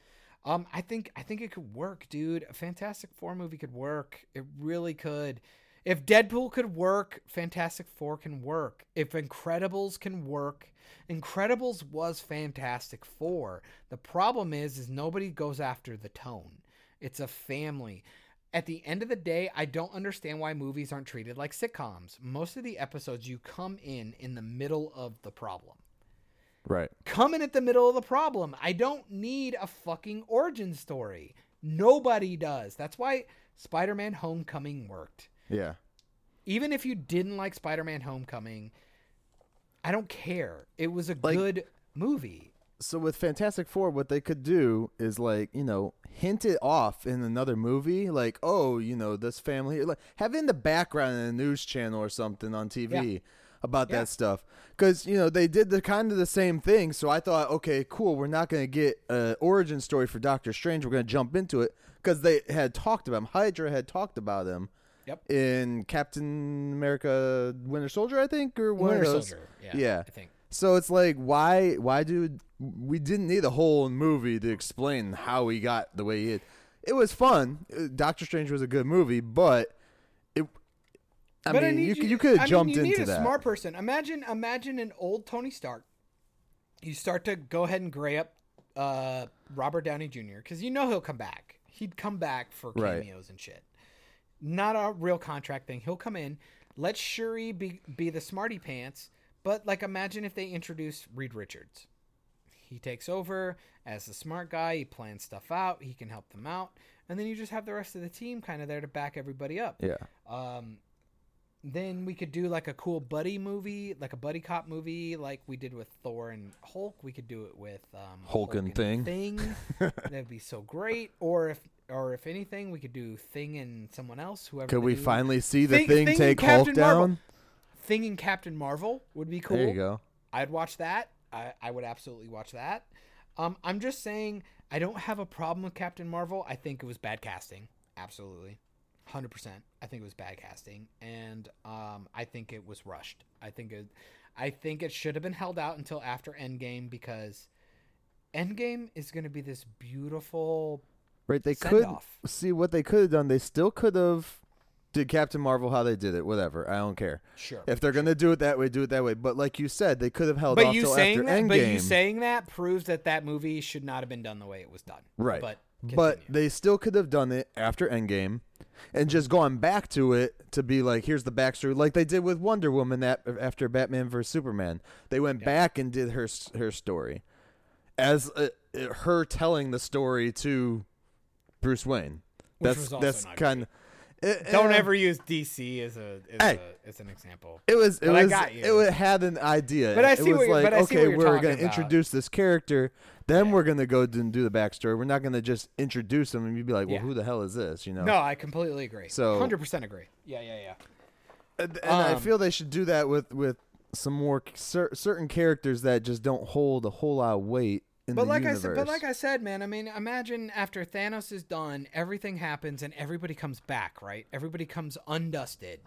Um, I think I think it could work, dude. A Fantastic Four movie could work. It really could. If Deadpool could work, Fantastic Four can work. If Incredibles can work, Incredibles was Fantastic Four. The problem is, is nobody goes after the tone. It's a family. At the end of the day, I don't understand why movies aren't treated like sitcoms. Most of the episodes, you come in in the middle of the problem Right. coming at the middle of the problem. I don't need a fucking origin story. Nobody does. That's why Spider Man Homecoming worked. Yeah. Even if you didn't like Spider Man Homecoming, I don't care. It was a Like- good movie. So with Fantastic Four, what they could do is like you know hint it off in another movie, like oh you know this family, like have in the background in a news channel or something on TV about Yeah. that stuff. Because you know they did the kind of the same thing. So I thought, okay, cool, we're not gonna get an origin story for Doctor Strange. We're gonna jump into it because they had talked about him. Hydra had talked about him. Yep. In Captain America Winter Soldier, I think, or one Winter of those. Soldier. Yeah, Yeah. I think. So it's like, why? Why do we didn't need a whole movie to explain how he got the way he did? It was fun. Uh, Doctor Strange was a good movie, but it. I but I mean, need you, you could have I mean, jumped you need into a that. smart person. Imagine, imagine an old Tony Stark. You start to go ahead and gray up uh, Robert Downey Jr. because you know he'll come back. He'd come back for Right. cameos and shit. Not a real contract thing. He'll come in. Let Shuri be be the smarty pants. But like, imagine if they introduced Reed Richards. He takes over as the smart guy. He plans stuff out. He can help them out, and then you just have the rest of the team kind of there to back everybody up. Yeah. Um, then we could do like a cool buddy movie, like a buddy cop movie, like we did with Thor and Hulk. We could do it with um, Hulk and Thing. Thing. <laughs> That'd be so great. Or if, or if anything, we could do Thing and someone else. Whoever. Could we new- finally see the Thing- thing, Thing take Hulk Marvel. down? Thing and Captain Marvel would be cool. There you go. I'd watch that. I, I would absolutely watch that. Um, I'm just saying I don't have a problem with Captain Marvel. I think it was bad casting. Absolutely. 100%. I think it was bad casting and um, I think it was rushed. I think it I think it should have been held out until after Endgame because Endgame is going to be this beautiful Right, they could off. see what they could have done. They still could have did Captain Marvel how they did it. Whatever, I don't care. Sure. If they're gonna do it that way, do it that way. But like you said, they could have held But off you till saying after that, Endgame. but you saying that proves that that movie should not have been done the way it was done. Right. But But they still could have done it after Endgame and just gone back to it to be like, here's the backstory, like they did with Wonder Woman that after Batman vs Superman. They went Yeah. back and did her her story as uh, uh, her telling the story to Bruce Wayne. Which that's was also that's kind of. Don't ever use DC as a as, Hey. a, as an example. It was. It But I was. got you. It had an idea. But I it see was what you're- like, but I see what okay, we're gonna introduce this character, then Yeah. we're gonna go and do the backstory. We're not gonna just introduce him and you'd be like, well, Yeah. who the hell is this? You know. No, I completely agree. So- hundred percent agree. Yeah, yeah, yeah. And, and I Um, feel they should do that with with some more cer- certain characters that just don't hold a whole lot of weight But like universe. I said, but like I said, man, I mean, imagine after Thanos is done, everything happens and everybody comes back, right? Everybody comes undusted,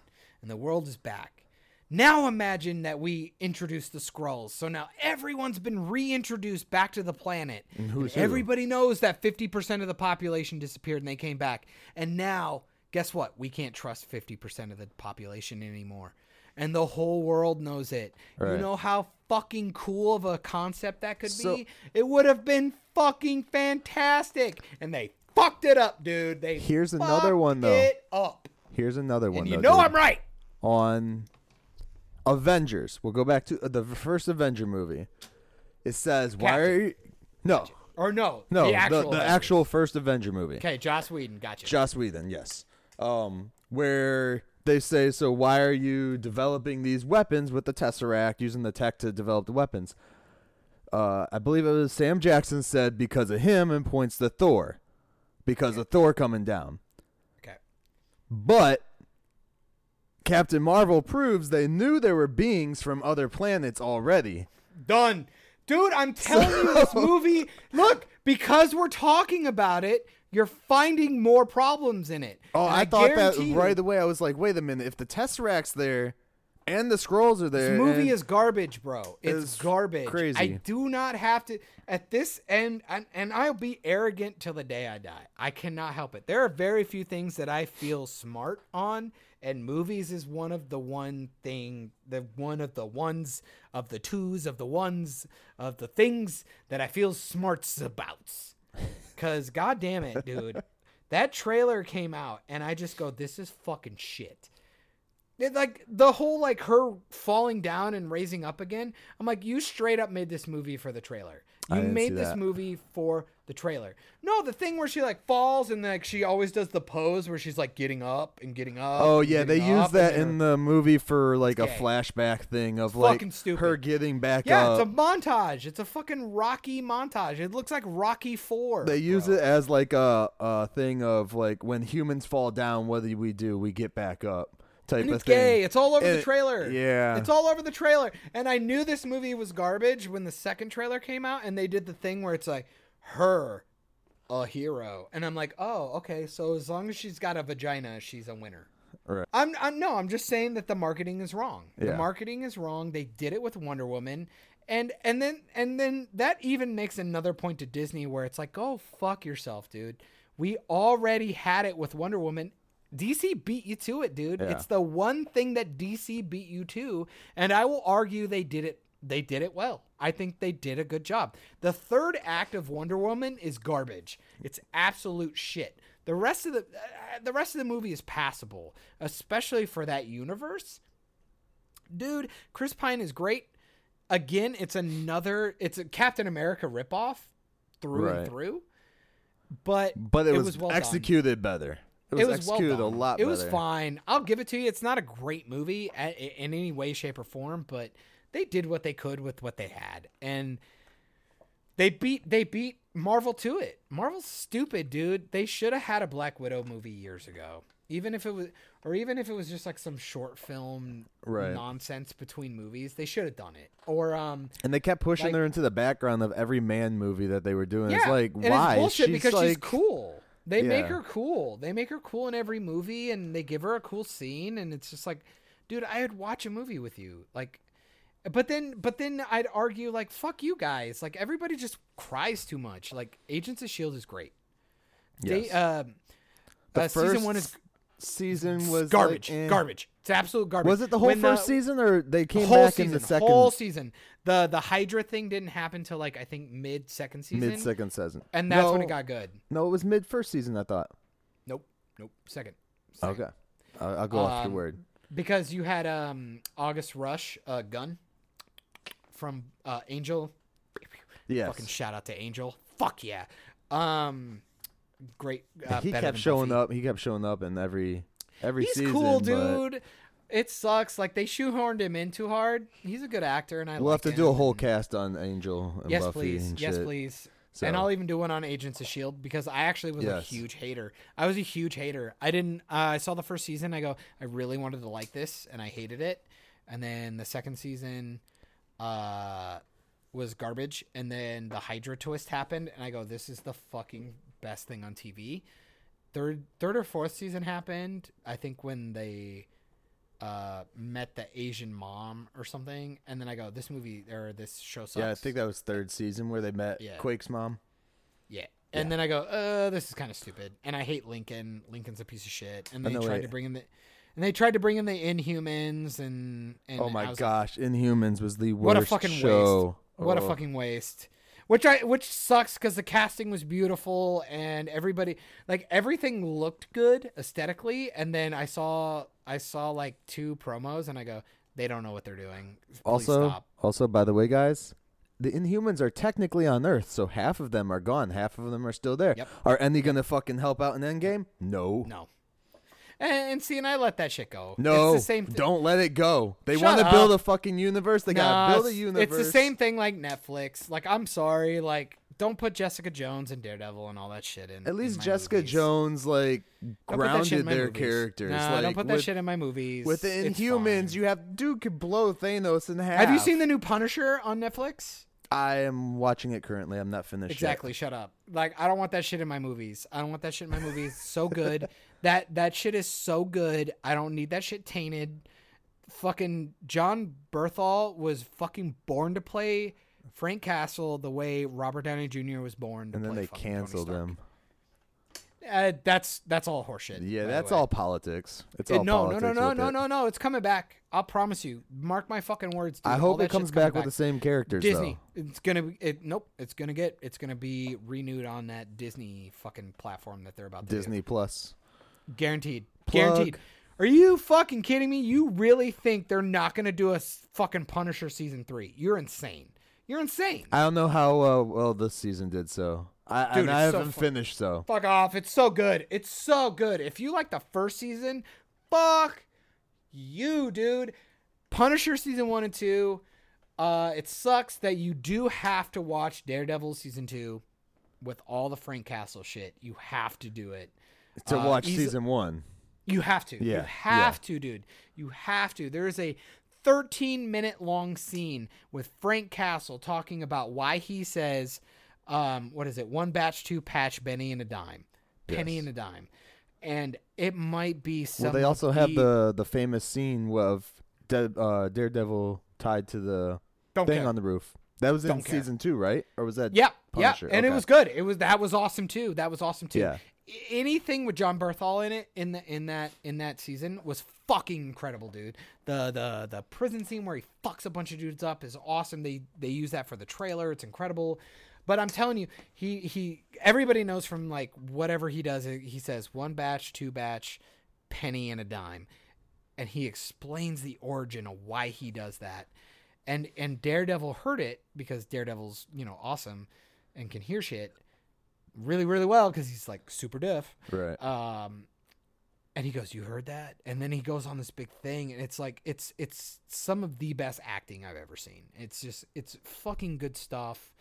and the world is back. Now imagine that we introduce the Skrulls. So now everyone's been reintroduced back to the planet. And who's And who? everybody knows that 50% of the population disappeared and they came back. And now, guess what? We can't trust 50% of the population anymore. And the whole world knows it. You know how fucking cool of a concept that could So- be? It would have been fucking fantastic. And they fucked it up, dude. They Here's another one, though. It up. Here's another one. And you though, know dude. I'm right. on Avengers. We'll go back to the first Avenger movie. It says, "Why are you?" No, Or no, no, the the, actual. the Avengers. actual first Avenger movie. Okay, Joss Whedon, gotcha. Joss Whedon, yes. Um, where they say, "So why are you developing these weapons with the Tesseract, using the tech to develop the weapons?" Uh, I believe it was Sam Jackson said because of him and points to Thor, because of Thor coming down. okay. But Captain Marvel proves they knew there were beings from other planets already. Done. Dude, I'm telling you, this <laughs> movie. Look, because we're talking about it, you're finding more problems in it. Oh, And I, thought that right away. I was like, wait a minute. If the Tesseract's there and the Skrulls are there, This movie is garbage, bro. It's It's garbage. crazy. I do not have to at this end, and, and I'll be arrogant till the day I die. I cannot help it. There are very few things that I feel smart on, and movies is one of the one thing, the one of the ones of the twos of the ones of the things that I feel smarts about. Cause god damn it, dude. that trailer came out and I just go, This is fucking shit. It, like the whole like her falling down and raising up again. I'm like, you straight up made this movie for the trailer. You made this that. movie for the trailer. No, the thing where she like falls and like she always does the pose where she's like getting up and getting up. Oh yeah, they use that in the movie for like a gay. flashback thing of like fucking stupid. her getting back Yeah, up. Yeah, it's a montage. It's a fucking Rocky montage. It looks like Rocky Four. they use bro. it as like a, a thing of like when humans fall down, what do we do? We get back up type And of it's thing. gay. It's all over the It- trailer. yeah. It's all over the trailer. And I knew this movie was garbage when the second trailer came out and they did the thing where it's like her a hero. And I'm like, "Oh, okay. So as long as she's got a vagina, she's a winner." Right. I'm, I'm no, I'm just saying that the marketing is wrong. The Yeah. marketing is wrong. They did it with Wonder Woman. And and then and then that even makes another point to Disney where it's like, "Go fuck yourself, dude. We already had it with Wonder Woman. DC beat you to it, dude. Yeah. It's the one thing that DC beat you to, and I will argue they did it they did it well. I think they did a good job. The third act of Wonder Woman is garbage. It's absolute shit. The rest of the uh, the rest of the movie is passable, especially for that universe. Dude, Chris Pine is great. again, it's another. It's a Captain America ripoff through Right. and through. But But it, It was, was well done. executed better. It was, it was executed well done. a lot It better. was fine. I'll give it to you. It's not a great movie a- in any way, shape, or form, but they did what they could with what they had, and they beat they beat Marvel to it. Marvel's stupid, dude. They should have had a Black Widow movie years ago, even if it was, or even if it was just like some short film Right. nonsense between movies. They should have done it. Or um, And they kept pushing Like- her into the background of every man movie that they were doing. yeah, it's like, why? It's bullshit she's because like, she's cool. They make her cool. They make her cool in every movie, and they give her a cool scene, and it's just like, dude, I'd watch a movie with you, like. But then, but then I'd argue like, fuck you guys. Like everybody just cries too much. Like Agents of Shield is great. They, Yes. um, The uh, season first one is season was garbage. like, eh. Garbage. It's absolute garbage. Was it the whole When first season, or they came whole back season, in the second whole season. The the Hydra thing didn't happen till like I think mid second season, mid second season? and that's when it got good. No, it was mid first season. I thought. Nope, nope, second. Second. Okay, I'll, I'll go off your Um, word. because you had um August Rush uh, Gunn from uh, Angel. Yeah. Fucking shout out to Angel. Fuck yeah. Um, great. Uh, he kept showing Buffy. up. He kept showing up in every every He's season. cool, but dude. It sucks. Like they shoehorned him in too hard. He's a good actor, and I. We'll have to do a whole cast on Angel and Yes, Buffy please. and Yes, shit. please. So, And I'll even do one on Agents of Shield because I actually was a huge hater. I was a huge hater. I didn't. Uh, I saw the first season. I go, I really wanted to like this, and I hated it. And then the second season, uh, was garbage. And then the Hydra twist happened, and I go, this is the fucking best thing on TV. Third, third or fourth season happened. I think when they uh met the Asian mom or something, and then I go, this movie or this show sucks. yeah, I think that was third season where they met Yeah. Quake's mom. Yeah. And then I go, uh, this is kind of stupid. And I hate Lincoln. Lincoln's a piece of shit. And they no, tried wait. to bring in the and they tried to bring in the Inhumans and, and Oh my was like, gosh, Inhumans was the worst what a fucking show. waste. What a Oh. fucking waste. Which I which sucks cuz the casting was beautiful and everybody like everything looked good aesthetically and then I saw I saw like two promos and I go they don't know what they're doing. Please Also, stop. also by the way, guys, the Inhumans are technically on Earth, so half of them are gone, half of them are still there. Yep. Are any gonna fucking help out in Endgame? No. No. And, and see and I let that shit go. No, it's the same thing. don't let it go. They Shut want to build a fucking universe. They Nah, gotta build a universe. It's the same thing like Netflix. Like, I'm sorry, like, don't put Jessica Jones and Daredevil and all that shit in. At least in Jessica movies. Jones like Don't put that shit in grounded their movies. characters. Nah, like, don't put that with, shit in my movies. With the Inhumans, you have dude could blow Thanos in half. have you seen the new Punisher on Netflix? I am watching it currently. I'm not finished. yet. Exactly. Shut up. Like, I don't want that shit in my movies. I don't want that shit in my movies. So good. <laughs> that that shit is so good. I don't need that shit tainted. Fucking Jon Bernthal was fucking born to play Frank Castle the way Robert Downey Jr. was born to And then they canceled him. Uh, that's that's all horseshit. Yeah, that's all politics. It's Uh, all no, no, no, no, no, no, no. It's coming back. I'll promise you. Mark my fucking words. Dude. I hope it comes coming back with the same characters. Disney. Though. It's gonna be. It, nope. It's gonna get. It's gonna be renewed on that Disney fucking platform that they're about to Disney Plus. Guaranteed. Plug. Guaranteed. Are you fucking kidding me? You really think they're not gonna do a fucking Punisher season three? You're insane. You're insane. I don't know how uh, well this season did. So I Dude, and I haven't fun. finished. So Fuck off. It's so good. It's so good. If you like the first season, fuck you, dude. Punisher season one and two. Uh, it sucks that you do have to watch Daredevil season two with all the Frank Castle shit. You have to do it. To Uh, watch season one. You have to. Yeah, You have to, dude. You have to. There is a 13 minute long scene with Frank Castle talking about why he says, um, what is it? One batch, two patch, Benny and a dime. Penny Yes. and a dime. And it might be some. Well, they also have the the famous scene of De- uh, Daredevil tied to the Don't thing care. on the roof. That was in Don't care. season two, right? Or was that? Yeah, Punisher? yeah, and it was good. It was that was awesome too. That was awesome too. Yeah. Anything with Jon Bernthal in it in the in that in that season was fucking incredible, dude. The the the prison scene where he fucks a bunch of dudes up is awesome. They they use that for the trailer. It's incredible. But I'm telling you, he he everybody knows from like whatever he does. He says one batch, two batch, penny and a dime, and he explains the origin of why he does that. and and Daredevil heard it because Daredevil's you know awesome and can hear shit really really well because he's like super deaf. Right. Um, and he goes, "You heard that?" And then he goes on this big thing, and it's like it's it's some of the best acting I've ever seen. It's just it's fucking good stuff.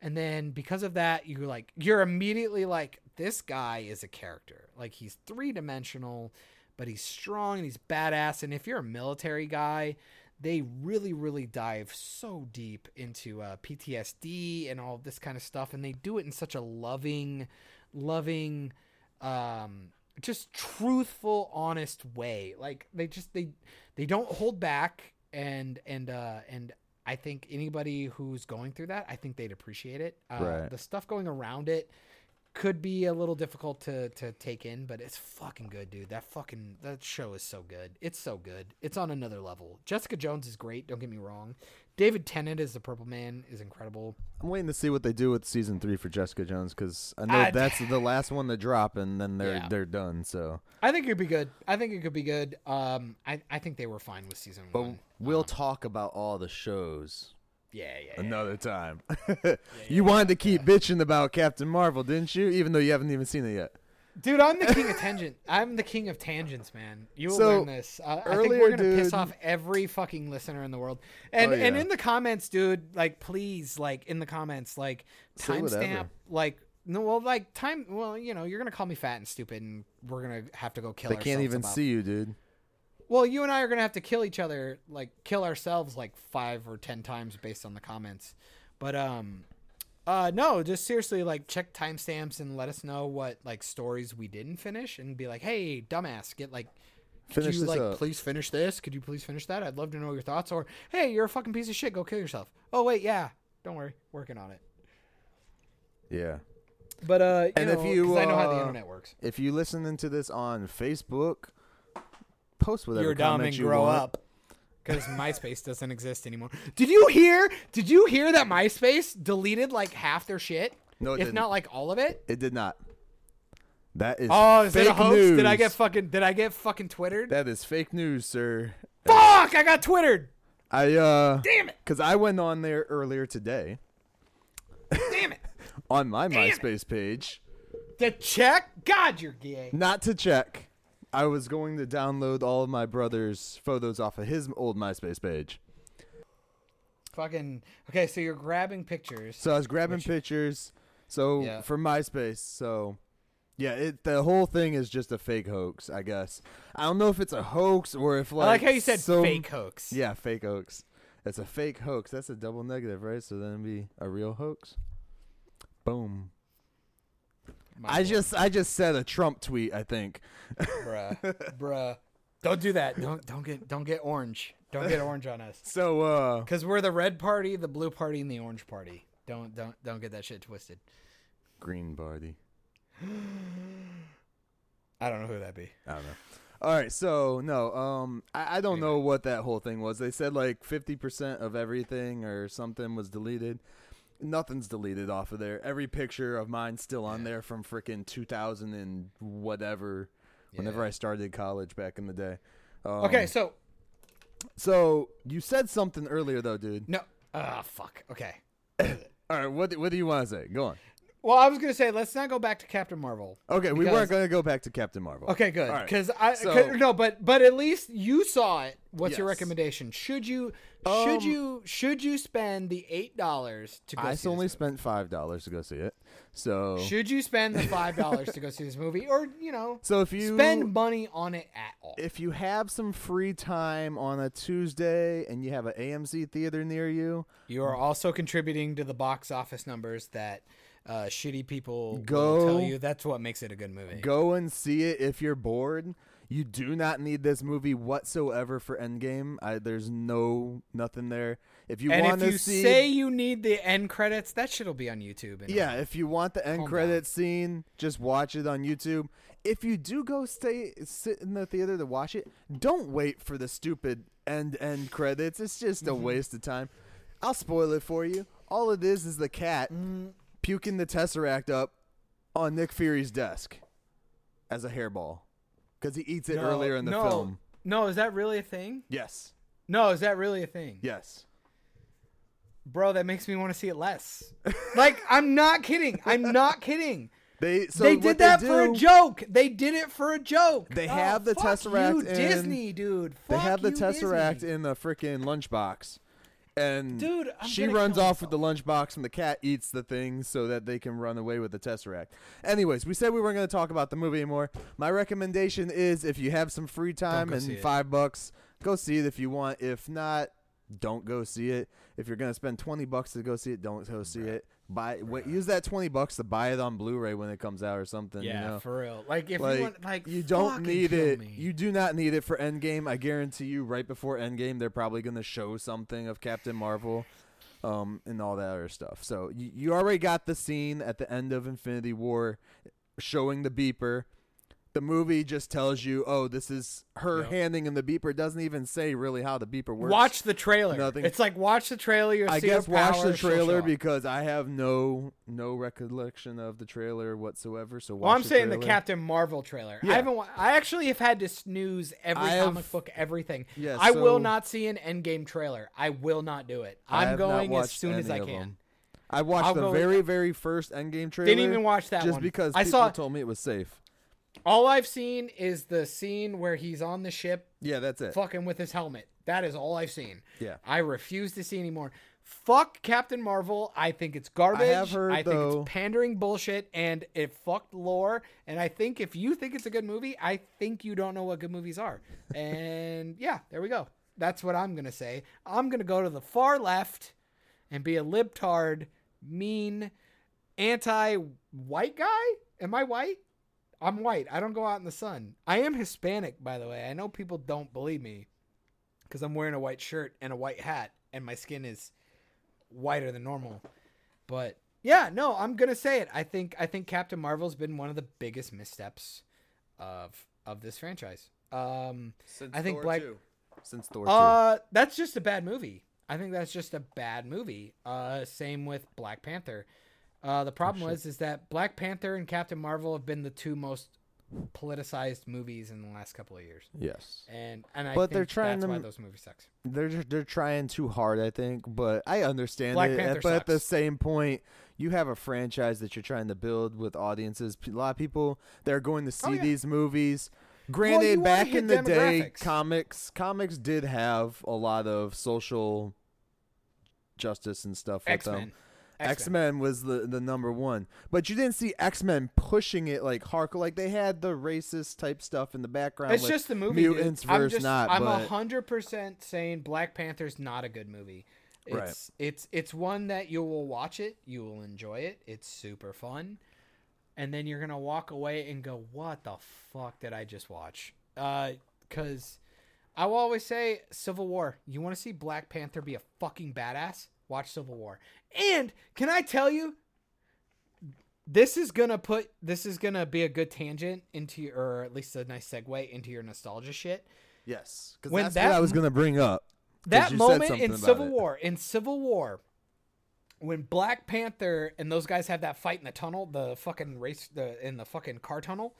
And then because of that, you're like you're immediately like this guy is a character. Like he's three dimensional, but he's strong and he's badass. And if you're a military guy, they really really dive so deep into uh, PTSD and all this kind of stuff, and they do it in such a loving, loving. Um, just truthful honest way like they just they they don't hold back and and uh and i think anybody who's going through that i think they'd appreciate it uh Right. the stuff going around it could be a little difficult to to take in but it's fucking good dude. That fucking that show is so good. It's so good. It's on another level. Jessica jones is great don't get me wrong. David tennant as the purple man is incredible. I'm waiting to see what they do with season three for Jessica Jones because I know I- <laughs> that's the last one to drop, and then they're Yeah. they're done. So, i think it'd be good. I think it could be good. Um i i think they were fine with season one. but one. we'll Um, talk about all the shows yeah yeah, yeah. another time. <laughs> you wanted to keep bitching about Captain Marvel, didn't you? Even though you haven't even seen it yet. Dude, I'm the king of <laughs> tangent. I'm the king of tangents, man. You will So, learn this. Uh, I think earlier, we're gonna piss off every fucking listener in the world. And Oh, and in the comments, dude, like please, like in the comments, like timestamp, like no, well, like time. Well, you know, you're gonna call me fat and stupid, and we're gonna have to go kill. They can't even about- see you, dude. Well, you and I are gonna have to kill each other, like kill ourselves, like five or ten times based on the comments. But um, uh, no, just seriously, like check timestamps and let us know what like stories we didn't finish, and be like, hey, dumbass, get like. Could Finish you this like up. please finish this? Could you please finish that? I'd love to know your thoughts. Or hey, you're a fucking piece of shit. Go kill yourself. Oh wait, yeah. Don't worry, working on it. Yeah. But uh, you And if you, you, 'cause I know how the uh, internet works. If you listening to this on Facebook, post whatever You're dumb and you grow want. up. Because MySpace doesn't exist anymore. Did you hear? Did you hear that MySpace deleted like half their shit? No, it if didn't. not like all of it. It did not. That is Oh, is fake it a hoax? news. Did I get fucking? Did I get fucking twittered? That is fake news, sir. Fuck! I got twittered. I uh Damn it! cuz I went on there earlier today Damn it! <laughs> on my Damn it. MySpace page To check. God, you're gay. not to check. I was going to download all of my brother's photos off of his old MySpace page. Fucking. Okay, so you're grabbing pictures. So I was grabbing Which- pictures. So Yeah. for MySpace, so yeah, it the whole thing is just a fake hoax, I guess. I don't know if it's a hoax or if like I like how you said some- fake hoax. Yeah, fake hoax. It's a fake hoax. That's a double negative, right? So then it'd be a real hoax. Boom. My I boy. just I just said a Trump tweet, I think. bruh, <laughs> bruh. Don't do that. Don't don't get don't get orange. Don't get orange on us. So uh Because we're the red party, the blue party, and the orange party. Don't don't don't get that shit twisted. green party. I don't know who that be. I don't know. All right, so no, um, I, I don't know what that whole thing was. They said like fifty percent of everything or something was deleted. Nothing's deleted off of there. Every picture of mine's still on Yeah. there from freaking two thousand and whatever. Whenever Yeah. I started college back in the day. Um, Okay, so so you said something earlier though, dude. no. Ah, fuck. Okay. <coughs> All right, what what do you want to say? Go on. Well, I was gonna say let's not go back to Captain Marvel. Okay, we weren't gonna go back to Captain Marvel. Okay, good. All right. Because I So- 'cause- no, but but at least you saw it. What's your recommendation? Should you Um, should you should you spend the eight dollars to go? See? It? I see only spent five dollars to go see it. So? Should you spend the five dollars to go see this movie, or you know, so if you spend money on it at all? if you have some free time on a Tuesday and you have an AMC theater near you, You are also contributing to the box office numbers that uh, shitty people Go- will tell you. That's what makes it a good movie. go and see it if you're bored. You do not need this movie whatsoever for Endgame. I, there's no nothing there. If you want to see, say you need the end credits, that shit'll be on YouTube. And yeah, if you want the end credit scene, just watch it on YouTube. If you do go stay sit in the theater to watch it, don't wait for the stupid end end credits. It's just a Mm-hmm. waste of time. I'll spoil it for you. All it is is the cat Mm, puking the tesseract up on Nick Fury's desk as a hairball because he eats it No, earlier in the no. film. No, is that really a thing? Yes, No, is that really a thing? yes. bro, that makes me want to see it less. <laughs> like, I'm not kidding. I'm not kidding. They so they did that for a joke. They did it for a joke. They Oh, have the Tesseract you, in- Disney, dude. Fuck They have the Tesseract Disney. in the freaking lunchbox. And Dude, I'm she runs off with the lunchbox and the cat eats the thing so that they can run away with the Tesseract. Anyways, we said we weren't going to talk about the movie anymore. My recommendation is if you have some free time and see it. 5 bucks, go see it if you want. If not, don't go see it. If you're going to spend 20 bucks to go see it, don't go see it. Buy use that 20 bucks to buy it on Blu-ray when it comes out or something, Yeah, you know. for real. Like if like, you want, like you don't need it. me. You do not need it for Endgame. I guarantee you, right before Endgame, they're probably going to show something of Captain Marvel, um, and all that other stuff. So you, you already got the scene at the end of Infinity War, showing the beeper. The movie just tells you, oh, this is her Yep. handing him the beeper. It doesn't even say really how the beeper works. watch the trailer. Nothing- It's like watch the trailer. You'll I guess watch the trailer because I have no no recollection of the trailer whatsoever. So watch Well, I'm the saying the. Captain Marvel trailer. Yeah. I haven't. wa- I actually have had to snooze every have- comic book, everything. Yeah, I will not see an Endgame trailer. I will not do it. I'm going as soon as I can. I watched I'll the very, very first Endgame trailer. Didn't even watch that one. just one. because I people saw. told me it was safe. All I've seen is the scene where he's on the ship, Yeah, that's it. fucking with his helmet. That is all I've seen. Yeah. I refuse to see anymore. Fuck Captain Marvel. I think it's garbage. I have heard, I think it's pandering bullshit and it fucked lore. And I think if you think it's a good movie, I think you don't know what good movies are. <laughs> And yeah, there we go. That's what I'm going to say. I'm going to go to the far left and be a libtard, mean, anti white guy. Am I white? I'm white. I don't go out in the sun. I am Hispanic, by the way. I know people don't believe me because I'm wearing a white shirt and a white hat, and my skin is whiter than normal. But yeah, no, I'm gonna say it. I think I think Captain Marvel's been one of the biggest missteps of of this franchise. Um, Since I think Thor Black- 2. Since Thor 2. uh, that's just a bad movie. I think that's just a bad movie. Uh, same with Black Panther. Uh, the problem was is that Black Panther and Captain Marvel have been the two most politicized movies in the last couple of years, yes. and and I But think they're trying that's to why those movies suck. They're just- they're trying too hard, I think, but I understand Black it. Panther but at the same point, you have a franchise that you're trying to build with audiences. A lot of people they're going to see Oh, yeah. these movies. Granted, wanna back in the day, comics comics did have a lot of social justice and stuff with them. X Men was the the number one, but you didn't see X Men pushing it like hardcore. Like they had the racist type stuff in the background. It's just the movie. dude. mutants I'm versus just, not. I'm hundred percent saying Black Panther's not a good movie. It's Right. it's it's one that you will watch it, you will enjoy it. It's super fun, and then you're gonna walk away and go, "What the fuck did I just watch?" Uh, because I will always say, Civil War. You want to see Black Panther be a fucking badass? Watch Civil War. And can I tell you, this is gonna put this is gonna be a good tangent into your, or at least a nice segue into your nostalgia shit. yes, because that's that what I was gonna bring up. That moment in Civil it. War, in Civil War, when Black Panther and those guys have that fight in the tunnel, the fucking race, the in the fucking car tunnel,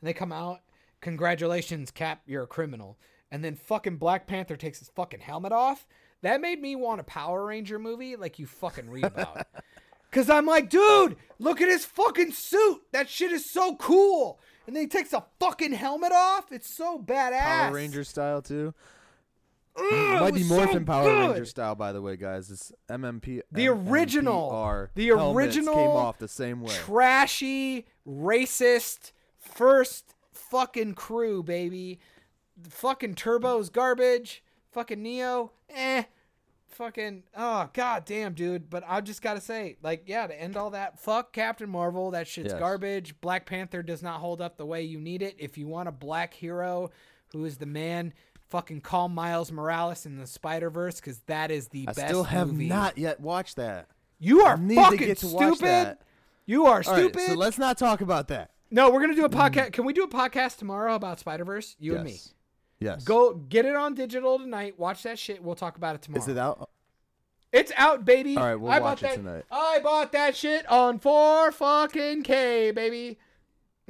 and they come out, congratulations, Cap, you're a criminal, and then fucking Black Panther takes his fucking helmet off. That made me want a Power Ranger movie, like you fucking read about. <laughs> Cause I'm like, dude, look at his fucking suit. That shit is so cool. And then he takes a fucking helmet off. It's so badass. Power Ranger style too. Ugh, mm, Might be Morphin so Power good. Ranger style, by the way, guys. It's MMP. The original- MMPR the original came off the same way. trashy, racist, first fucking crew, baby. Fucking Turbo's garbage. Fucking Neo, eh. Fucking, oh, god damn, dude. But I've just gotta say, like, yeah, to end all that, fuck Captain Marvel. That shit's Yes. garbage. Black Panther does not hold up the way you need it. If you want a black hero who is the man, fucking call Miles Morales in the Spider Verse, because that is the best. I best still have movie. not yet watched that. You are fucking to to stupid. You are All right, stupid. so let's not talk about that. No, we're gonna do a podcast. Can we do a podcast tomorrow about Spider Verse? You and me. Yes. Go get it on digital tonight. Watch that shit. We'll talk about it tomorrow. Is it out? It's out, baby. All right, we'll I watch it that, tonight. I bought that shit on four fucking k, baby.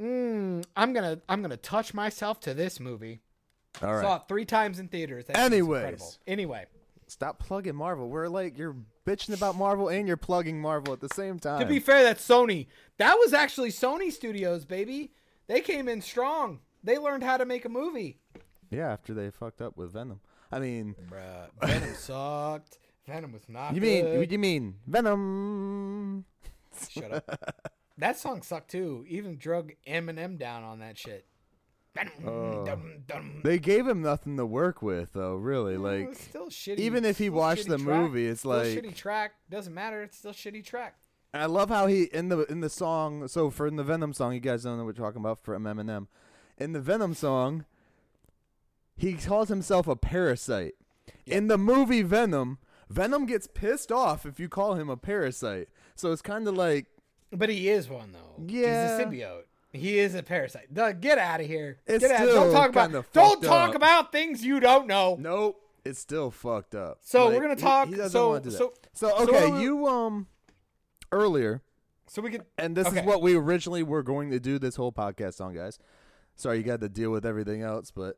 Mm, I'm gonna I'm gonna touch myself to this movie. All right. Saw it three times in theaters. That Anyways. anyway, Stop plugging Marvel. We're like you're bitching about Marvel and you're plugging Marvel at the same time. To be fair, that's Sony. That was actually Sony Studios, baby. They came in strong. They learned how to make a movie. Yeah, after they fucked up with Venom. I mean, Bruh, Venom <laughs> sucked. Venom was not you mean? good. you mean Venom? Shut up. that song sucked too. Even drug Eminem down on that shit. Venom, Oh. dum, dum. They gave him nothing to work with, though. Really, like still shitty. even if he watched the track. movie, it's Still like shitty track. Doesn't matter. It's still shitty track. I love how he in the in the song. So for in the Venom song, you guys don't know what we're talking about from Eminem. In the Venom song, he calls himself a parasite. In the movie Venom, Venom gets pissed off if you call him a parasite. So it's kind of like But he is one though. Yeah. He's a symbiote. He is a parasite. Doug, get out of here. It's get out. Don't talk about. Don't talk up. about things you don't know. nope, it's still fucked up. So Like, we're gonna talk. He, doesn't so want to do so So so okay, we- you um earlier so we could. And this Okay. is what we originally were going to do this whole podcast on, guys. Sorry you got to deal with everything else, but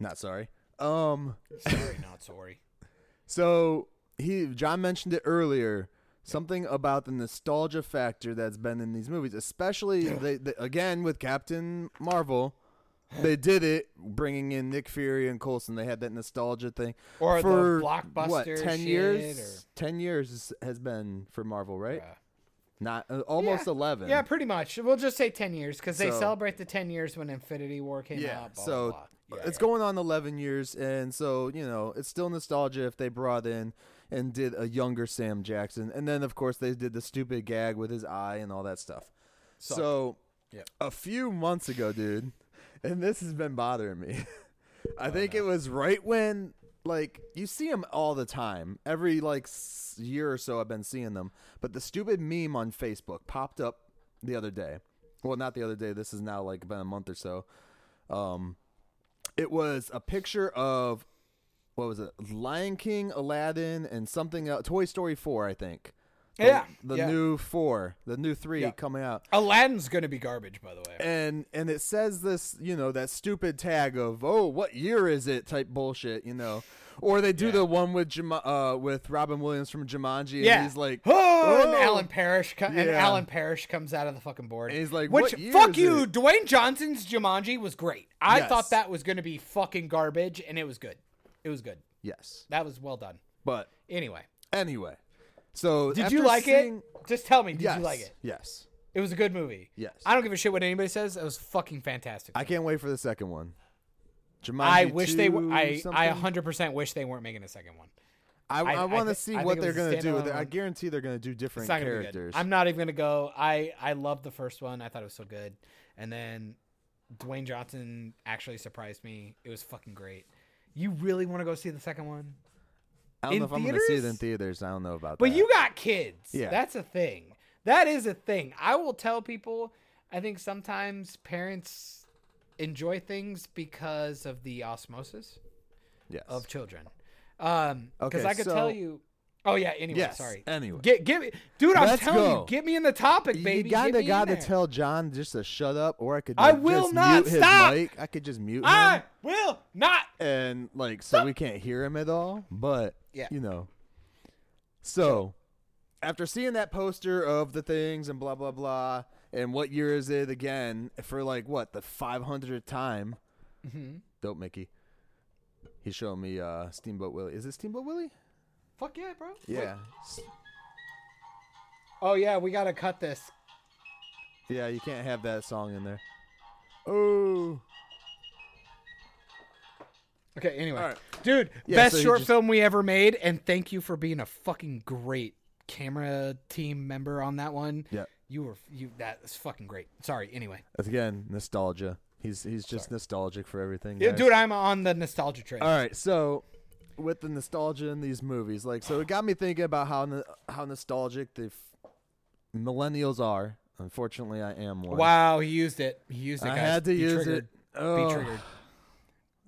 not sorry. Um Sorry, not sorry. <laughs> so he John mentioned it earlier. Something about the nostalgia factor that's been in these movies, especially they, they, again with Captain Marvel. They did it, bringing in Nick Fury and Coulson. They had that nostalgia thing Or for the blockbuster. what ten years? Ten years has been for Marvel, right? Bruh. Not uh, almost Yeah. eleven. Yeah, pretty much. We'll just say ten years because they So- celebrate the ten years when Infinity War came Yeah, out. Blah, so blah. Yeah, it's yeah. going on 11 years and so you know it's still nostalgia if they brought in and did a younger sam jackson. And then of course they did the stupid gag with his eye and all that stuff. Sucked. so Yeah. a few months ago dude <laughs> and this has been bothering me. <laughs> I Oh, think it was right when like you see them all the time. Every like year or so i've been seeing them. But the stupid meme on facebook popped up the other day. Well not the other day. This is now like about a month or so. Um it was a picture of what was it lion king aladdin and something else toy story 4 i think The- Yeah, the yeah. new 4 the new 3 Yeah. coming out Aladdin's gonna be garbage, by the way. and and it says this you know that stupid tag of oh what year is it type bullshit you know or they do Yeah. the one with uh with Robin Williams from Jumanji and yeah, he's like oh, <gasps> and. Alan Parrish, co- and Alan Parrish comes out of the fucking board. And he's like, which "What fuck you, it?" Dwayne Johnson's Jumanji was great. I Yes. thought that was gonna be fucking garbage, and it was good. It was good. yes That was well done. but Anyway, anyway so did you like seeing- it? Just tell me, did yes you like it? yes It was a good movie. Yes. I don't give a shit what anybody says. It was fucking fantastic. I can't wait for the second one Jumanji I wish they were. I I 100% wish they weren't making a second one. I, I- I, want to see I what they're gonna do with it. I guarantee they're gonna do different not gonna be characters. I'm not even gonna go. I I love the first one. I thought it was so good, and then Dwayne Johnson actually surprised me. It was fucking great. You really want to go see the second one? I don't in know if I'm gonna see it in theaters? theaters. I don't know about But that. But you got kids. Yeah. That's a thing. That is a thing. I will tell people. I think sometimes parents enjoy things because of the osmosis yes. of children. Um, because Okay, I could so- tell you. Oh yeah. Anyway, Yes, sorry. anyway. get get me, dude. I'm Let's telling go. you, get me in the topic, baby. You of gotta tell John just to shut up, or I could. I will just not mute his stop. mic. I could just mute him, I will not. and like so we can't hear him at all. But Yeah. you know. So, after seeing that poster of the things and blah blah blah, and what year is it again for like what the 500th time? Mhm. Dope Mickey. He's showing me uh Steamboat Willie. Is it Steamboat Willie? Fuck yeah, bro. Yeah. Oh yeah, we gotta cut this. Yeah, you can't have that song in there. Oh. Okay. Anyway, right. dude, Yeah, best so short just- film we ever made, and thank you for being a fucking great camera team member on that one. Yeah. You were you. that's fucking great. Sorry. Anyway, Again, nostalgia. He's he's just Sorry. nostalgic for everything. yeah, guys. dude, I'm on the nostalgia train. All right, so with the nostalgia in these movies, like, so it got me thinking about how no- how nostalgic the f- millennials are. Unfortunately, I am one. Wow, he used it. He used it. I guys. had to Be use triggered. it. Oh, Be triggered.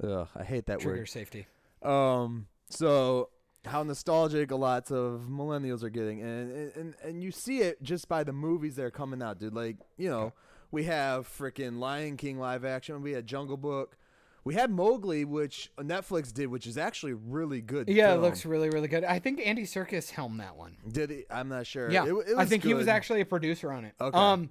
Ugh, I hate that Trigger word. Trigger safety. Um, so how nostalgic a lot of millennials are getting, and and and you see it just by the movies that are coming out, dude. Like you know, we have freaking Lion King live action. We had Jungle Book. We had Mowgli, which Netflix did, which is actually really good. Yeah, it looks really, really good. I think Andy Serkis helmed that one. Did he? I'm not sure. Yeah, It- it I think he was actually a producer on it. Okay. Um,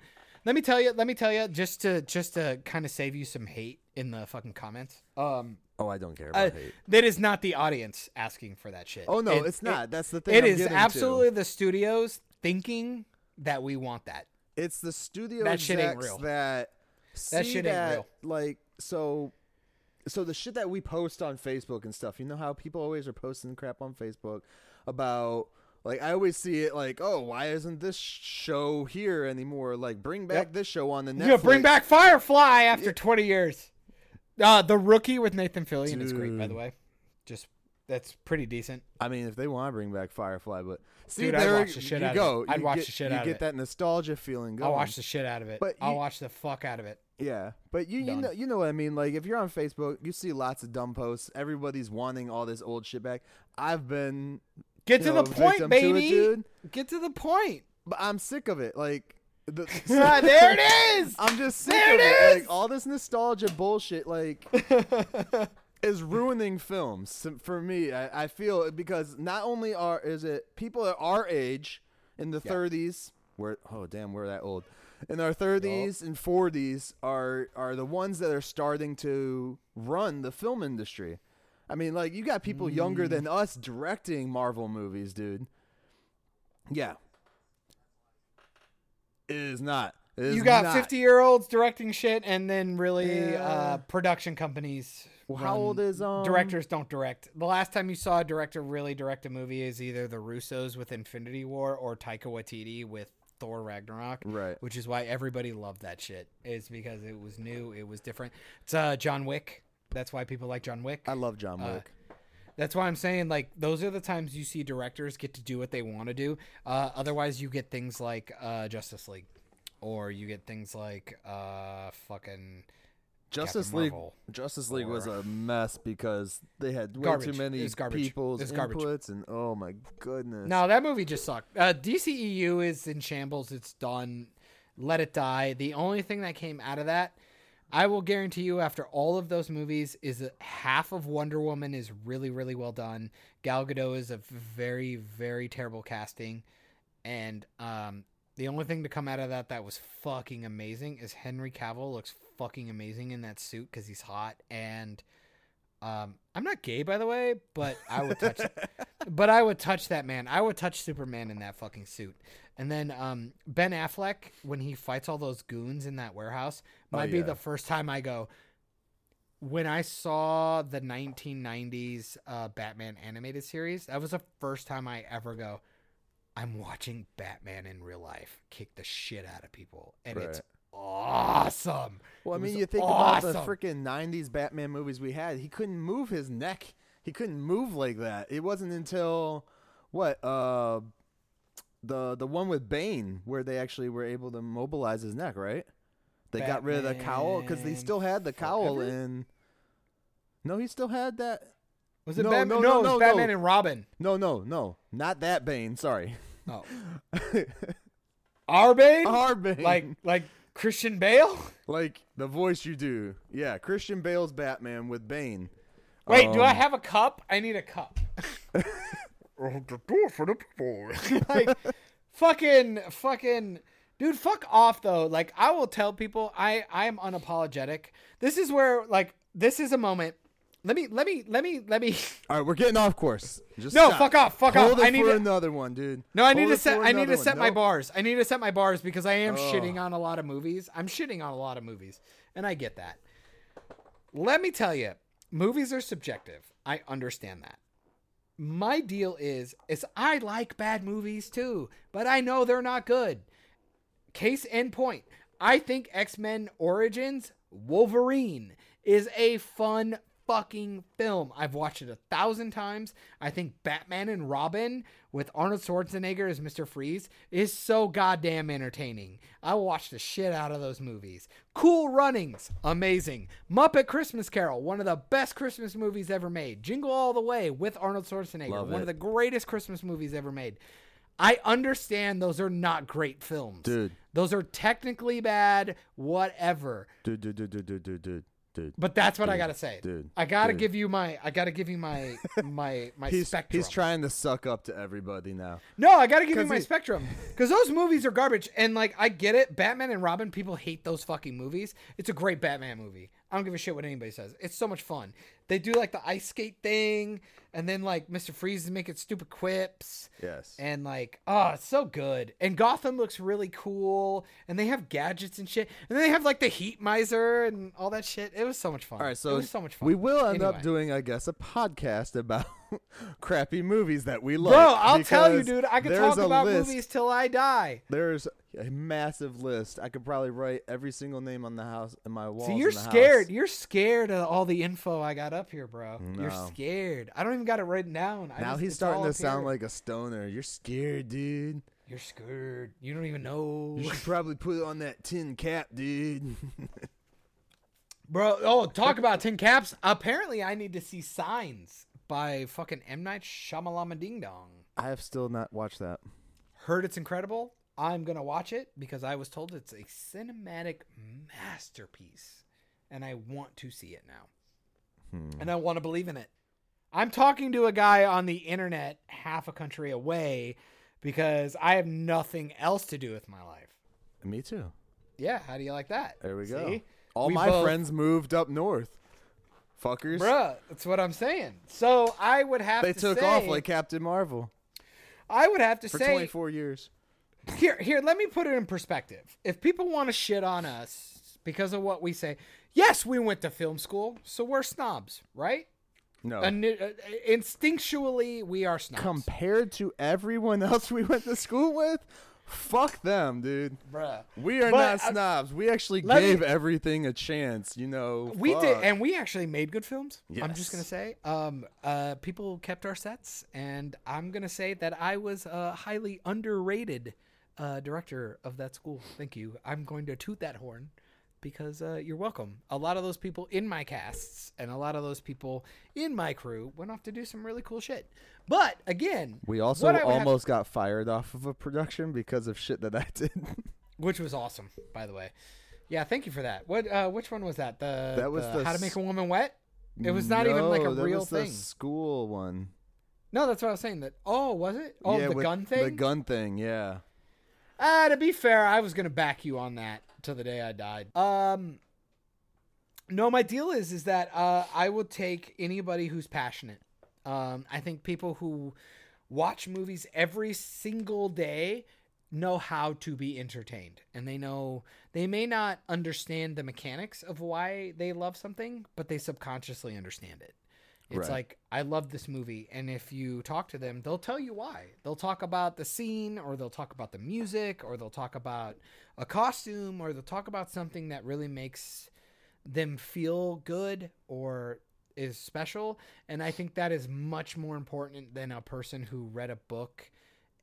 let me tell you, let me tell you, just to just to kind of save you some hate in the fucking comments. Um, Oh, I don't care about hate. that is not the audience asking for that shit. Oh no, It- it's not. It, That's the thing. it I'm is getting to. absolutely the studios thinking that we want that. It's the studio That shit ain't real. that see shit ain't real. Like so, so the shit that we post on Facebook and stuff. You know how people always are posting crap on Facebook about. Like I always see it like, oh, why isn't this show here anymore? Like, bring back Yep. this show on the Netflix. Yeah, bring back Firefly after 20 years. Uh, the rookie with Nathan Fillion is great, by the way. Just that's pretty decent. I mean, if they want to bring back Firefly, but see, Dude, I'd there watch the shit you out of go. it. I'd You watch get, the shit out of get that nostalgia feeling going. I'll watch the shit out of it. But I'll you- watch the fuck out of it. Yeah, but you you know you know what I mean. Like if you're on Facebook, you see lots of dumb posts. Everybody's wanting all this old shit back. I've been Get you to know, the point, victim to it, baby. Get to the point. But I'm sick of it. Like the, <laughs> <laughs> Ah, there it is. I'm just sick There of it it. Like all this nostalgia bullshit. Like <laughs> is ruining films for me. I, I feel it because not only are is it people at our age in the Yeah. 30s. We're oh damn, we're that old. In our 30s and 40s are are the ones that are starting to run the film industry. I mean, like you got people Mm. younger than us directing Marvel movies, dude. Yeah. It is not. It is you got 50 year olds directing shit, and then really Yeah. uh, production companies. Well, how old is um directors don't direct. The last time you saw a director really direct a movie is either the Russos with Infinity War or Taika Waititi with Thor Ragnarok. Right. Which is why everybody loved that shit. Is because it was new, it was different. It's uh, John Wick. That's why people like John Wick. I love John Uh, Wick. That's why I'm saying like those are the times you see directors get to do what they want to do. Uh, otherwise, you get things like uh, Justice League, or you get things like uh, fucking Justice Captain League. Marvel Justice League was a mess because they had way Garbage. too many It's garbage. people's It's garbage. inputs, and oh my goodness. No, that movie just sucked. Uh, DCEU is in shambles. It's done. Let it die. The only thing that came out of that, I will guarantee you, after all of those movies, is that half of Wonder Woman is really, really well done. Gal Gadot is a very, very terrible casting, and um, the only thing to come out of that that was fucking amazing is Henry Cavill looks fucking amazing in that suit because he's hot and. Um, I'm not gay, by the way, but I would touch <laughs> but I would touch that man. I would touch Superman in that fucking suit. And then um, Ben Affleck, when he fights all those goons in that warehouse, might be yeah. the first time I go. When I saw the 1990s uh, Batman animated series, that was the first time I ever go. I'm watching Batman in real life kick the shit out of people, and it's awesome. well, I mean, you think about the freaking '90s Batman movies we had. He couldn't move his neck. He couldn't move like that. It wasn't until what uh the the one with Bane where they actually were able to mobilize his neck. Right? They got rid of the cowl because they still had the cowl Forever? in. No, he still had that. Was it No, Batman? no, No, no, it was no, Batman and Robin. No, no, no, not that Bane. Sorry, Oh, <laughs> our Bane, our Bane. like like Christian Bale. like the voice you do. Yeah, Christian Bale's Batman with Bane. Wait, do I Um, have a cup? I need a cup. <laughs> for the people. <laughs> like, fucking, fucking, dude, fuck off though. Like, I will tell people I I am unapologetic. This is where like this is a moment. Let me let me let me let me. <laughs> All right, we're getting off course. Just No, stop. fuck off, fuck Hold off. I need for to- another one, dude. No, I need to set. I need to one. set my Nope. bars. I need to set my bars because I am Ugh. shitting on a lot of movies. I'm shitting on a lot of movies, and I get that. Let me tell you, movies are subjective. I understand that. My deal is, is I like bad movies too, but I know they're not good. Case in point, I think X Men Origins Wolverine is a fun fucking film. I've watched it a thousand times. I think Batman and Robin with Arnold Schwarzenegger as Mr. Freeze is so goddamn entertaining. I watched the shit out of those movies. Cool Runnings, amazing. Muppet Christmas Carol, one of the best Christmas movies ever made. Jingle All the Way with Arnold Schwarzenegger, Love one it. of the greatest Christmas movies ever made. I understand those are not great films. Dude. Those are technically bad, whatever. Dude, dude, dude, dude, dude, dude, dude, dude. But that's what I gotta say. dude, I gotta dude. give you my. I gotta give you my <laughs> my my He's spectrum. he's trying to suck up to everybody now. No, I gotta give you my he- spectrum because those movies are garbage. And like, I get it. Batman and Robin, people hate those fucking movies. It's a great Batman movie. I don't give a shit what anybody says. It's so much fun. They do like the ice skate thing, and then like Mister Freeze is making stupid quips. Yes. And like, oh, it's so good. And Gotham looks really cool. And they have gadgets and shit. And then they have like the heat miser and all that shit. It was so much fun. All right, it so was so much fun. we will end up doing, I guess, a podcast about <laughs> crappy movies that we love. Bro, I'll tell you, dude. I could talk about list- movies till I die. There's a massive list. I could probably write every single name on the house in my walls. See, you're the scared. house. You're scared of all the info I got up here, bro. You're scared. I don't even got it written down. I Now just- he's starting to sound here. like a stoner. You're scared, dude. you're scared. You don't even know, You should probably put it on that tin cap, dude. <laughs> bro. Oh, talk about tin caps. Apparently, I need to see Signs by fucking M Night Shyamalama Ding Dong. I have still not watched that. Heard it's incredible. I'm gonna watch it because I was told it's a cinematic masterpiece, and I want to see it now. Hmm. and I want to believe in it. I'm talking to a guy on the internet half a country away because I have nothing else to do with my life. Me too. Yeah, how do you like that? There we go. All We my both- friends moved up north. Fuckers. Bruh, that's what I'm saying. So I would have They to took say, off like Captain Marvel I would have to for say 24 years. Here here let me put it in perspective. If people want to shit on us because of what we say, yes, we went to film school, so we're snobs, right? No. And, uh, instinctually, we are snobs. Compared to everyone else we went to school with, fuck them, dude. Bruh. We are But, not uh, snobs. We actually let me- gave everything a chance, you know. We did, and we actually made good films. I'm just gonna say, um, uh, people kept our sets, and I'm gonna say that I was a highly underrated uh, director of that school. Thank you. I'm going to toot that horn because uh, you're welcome. A lot of those people in my casts and a lot of those people in my crew went off to do some really cool shit. But again, we also would have- almost got fired off of a production because of shit that I did. <laughs> which was awesome, by the way. Yeah, thank you for that. What? Uh, which one was that? The That was the How to Make a Woman Wet. It was not even like a that real was the thing. school one. No, that's what I was saying. That oh, was it? Oh, yeah, the gun thing. The gun thing, yeah. Ah, to be fair, I was gonna back you on that till the day I died. Um, no, my deal is is that uh, I will take anybody who's passionate. Um, I think people who watch movies every single day know how to be entertained, and they know they may not understand the mechanics of why they love something, but they subconsciously understand it. It's Right. like I love this movie, and if you talk to them, they'll tell you why. They'll talk about the scene, or they'll talk about the music, or they'll talk about a costume, or they'll talk about something that really makes them feel good or is special. And I think that is much more important than a person who read a book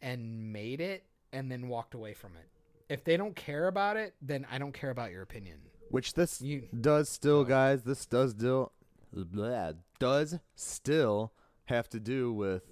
and made it and then walked away from it. If they don't care about it, then I don't care about your opinion. Which this You- does still, guys. This does still, blah, does still have to do with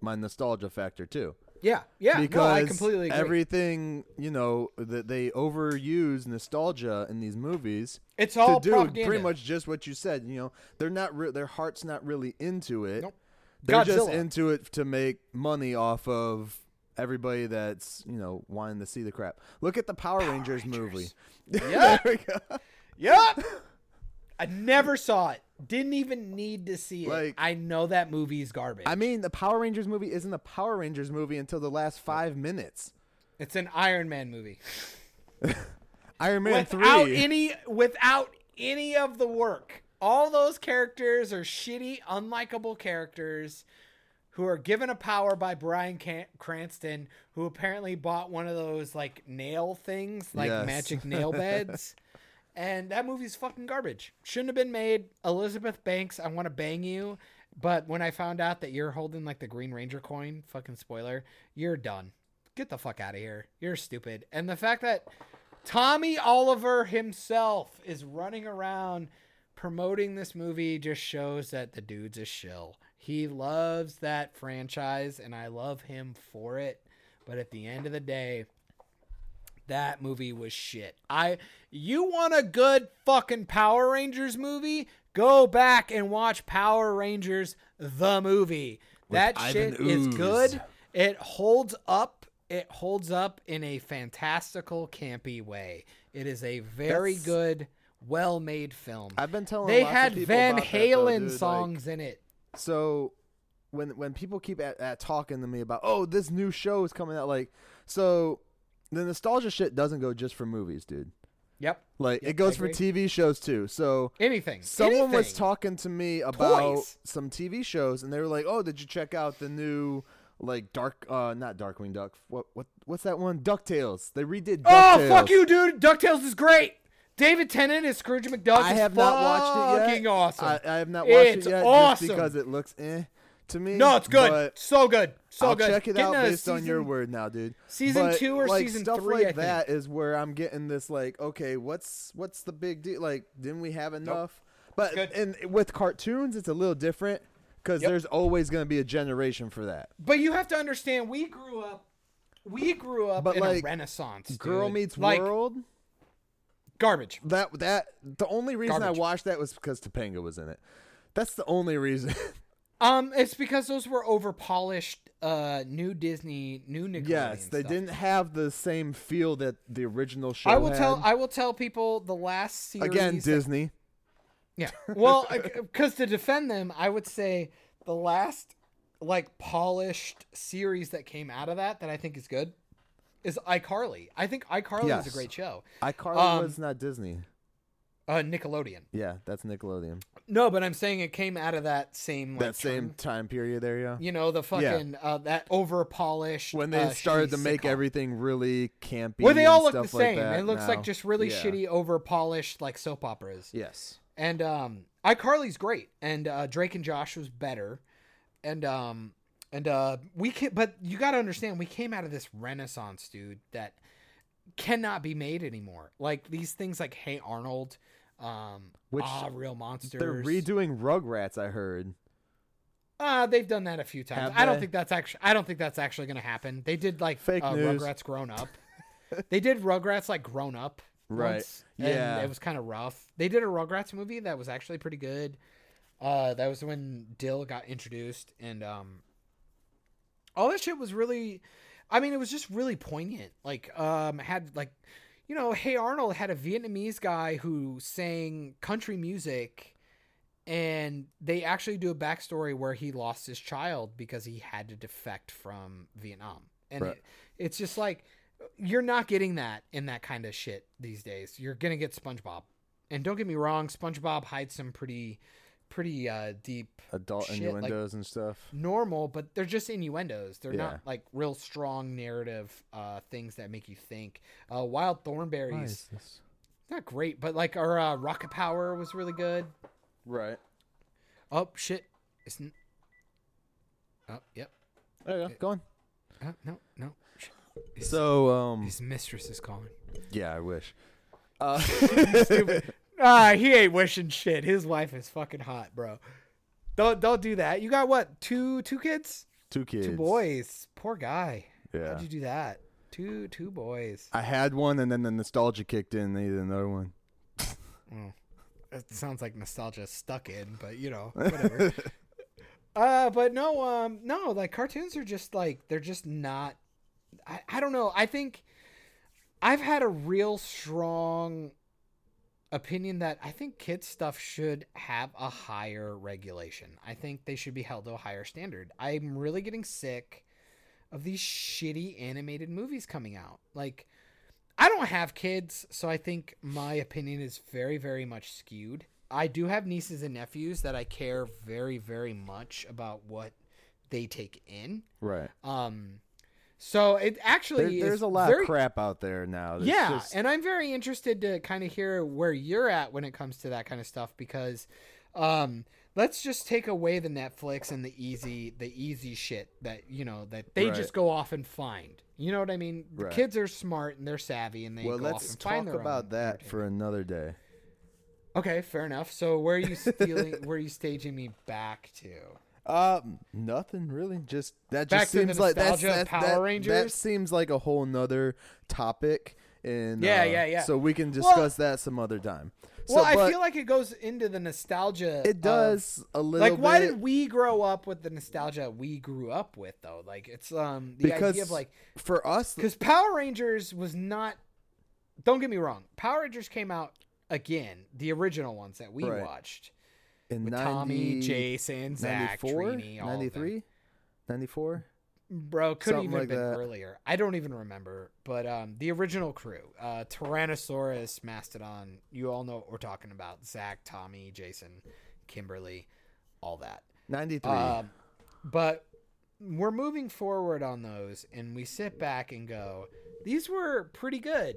my nostalgia factor too. Yeah, yeah, because no, I completely agree. everything you know that they overuse nostalgia in these movies it's all to do propaganda. pretty much just what you said. You know, they're not re- their heart's not really into it. Nope. They're just into it to make money off of everybody that's you know wanting to see the crap. Look at the Power, Rangers, movie. Yeah. <laughs> there we go. Yep. I never saw it. Didn't even need to see it. Like- I know that movie is garbage. I mean, the Power Rangers movie isn't a Power Rangers movie until the last five minutes. it's an Iron Man movie. <laughs> Iron Man without three. any without any of the work. All those characters are shitty, unlikable characters who are given a power by Brian Can- Cranston, who apparently bought one of those like nail things, like Yes. magic <laughs> nail beds. And that movie's fucking garbage. Shouldn't have been made. Elizabeth Banks, I want to bang you. But when I found out that you're holding like the Green Ranger coin, fucking spoiler, you're done. Get the fuck out of here. You're stupid. And the fact that Tommy Oliver himself is running around promoting this movie just shows that the dude's a shill. He loves that franchise and I love him for it. But at the end of the day, That movie was shit. I you want a good fucking Power Rangers movie? Go back and watch Power Rangers the movie. that Ivan shit is good. It holds up. It holds up in a fantastical campy way. It is a very That's- good well-made film. I've been telling They had Van about that, though, Halen like- songs in it. So when when people keep at, at talking to me about oh this new show is coming out like so the nostalgia shit doesn't go just for movies, dude. Yep. Like Yep, it goes for. TV shows too. So Anything. someone was talking to me about Toys. some TV shows and they were like, "Oh, did you check out the new like dark uh not Darkwing Duck. What what what's that one? DuckTales. They redid DuckTales. Oh fuck you, dude! Ducktales is great. David Tennant is Scrooge McDuck. I have not watched it yet. fucking awesome. I, I have not watched It's it yet awesome. just because it looks eh to me. no, it's good. so good. So I'll good. check it Getting out based on your word now, dude. Season But, two or like, season stuff three, like I think. that is where I'm getting this like, okay, what's what's the big deal? Like, didn't we have enough? But and with cartoons, it's a little different because Yep. there's always going to be a generation for that. But you have to understand, we grew up. We grew up But, in like, a renaissance. Girl meets like, world. Garbage. That that the only reason Garbage. I watched that was because Topanga was in it. That's the only reason. <laughs> Um, it's because those were over polished, uh, new Disney, new Nickelodeon. yes, they stuff. didn't have the same feel that the original show. I will had. tell. I will tell people the last series. again that- Disney. Yeah. <laughs> Well, because to defend them, I would say the last like polished series that came out of that that I think is good is iCarly. I think iCarly Yes. is a great show. iCarly Um, was not Disney. Uh, Nickelodeon. Yeah, that's Nickelodeon. No, but I'm saying it came out of that same like, that same term. time period there, yeah. You know the fucking uh, that over polished When they uh, started to shitty make sitcom. everything really campy, Where they all look the same. it looks like just really Yeah. shitty, over polished like soap operas. Yes. And um iCarly's great and uh Drake and Josh was better. And um and uh we can but you got to understand we came out of this renaissance dude that cannot be made anymore. Like these things like Hey Arnold um Which ah, real monsters. They're redoing Rugrats, I heard. Uh, they've done that a few times. Have I don't they? think that's actually. I don't think that's actually going to happen. They did like Fake uh, news. Rugrats grown up. <laughs> they did Rugrats like grown up. Right. once, and Yeah. it was kind of rough. They did a Rugrats movie that was actually pretty good. Uh, that was when Dill got introduced, and um, all that shit was really. I mean, it was just really poignant. Like, um, had like, you know, Hey Arnold had a Vietnamese guy who sang country music and they actually do a backstory where he lost his child because he had to defect from Vietnam. And Right. it, it's just like you're not getting that in that kind of shit these days. You're gonna get SpongeBob, and don't get me wrong, SpongeBob hides some pretty, pretty uh, deep Adult Shit, like- innuendos and stuff. normal, but they're just innuendos. They're Yeah. not like real strong narrative uh, things that make you think. Uh, Wild Thornberrys, not great, but like our uh, Rocket Power was really good. Right. Oh shit! It's n- oh yep. There you go. Go on. Oh, no no. His, So, um, his mistress is calling. yeah, I wish. Uh, <laughs> Stupid. Ah, he ain't wishing shit. His wife is fucking hot, bro. Don't don't do that. You got what? Two two kids? two kids. Two boys. Poor guy. Yeah. How'd you do that? Two two boys. I had one, and then the nostalgia kicked in. and They needed another one. It sounds like nostalgia stuck in, but you know, <laughs> whatever. uh, but no, um, no, like cartoons are just like they're just not. I, I don't know. I think I've had a real strong opinion that I think kids stuff should have a higher regulation. I think they should be held to a higher standard. I'm really getting sick of these shitty animated movies coming out. Like I don't have kids, so I think my opinion is very, very much skewed. I do have nieces and nephews that I care very, very much about what they take in. Right. Um, so it actually There, is there's a lot very, of crap out there now. It's yeah, just- and I'm very interested to kind of hear where you're at when it comes to that kind of stuff because um let's just take away the Netflix and the easy the easy shit that you know that they Right. just go off and find. You know what I mean? The Right. kids are smart and they're savvy and they well, go let's and talk find their about that for another day. Okay, fair enough. So where are you <laughs> stealing where are you staging me back to? Uh, nothing really. Just that Back just seems like that's, that's Power that, Rangers? That seems like a whole nother topic And Yeah, uh, yeah, yeah. So we can discuss that some other time. So, well, I but feel like it goes into the nostalgia. it of- does a little. like, why bit, did we grow up with the nostalgia we grew up with, though? Like, it's um the because idea of like for us because Power Rangers was not. Don't get me wrong. Power Rangers came out again, the original ones that we Right. watched in with 90, Tommy, Jason, Zach, 94, Trini, all of 93, 94. Bro, could have Something even like been that. earlier. I don't even remember. But um, the original crew, uh, Tyrannosaurus, Mastodon, you all know what we're talking about. Zach, Tommy, Jason, Kimberly, all that. 93. Um, but we're moving forward on those, and we sit back and go, these were pretty good.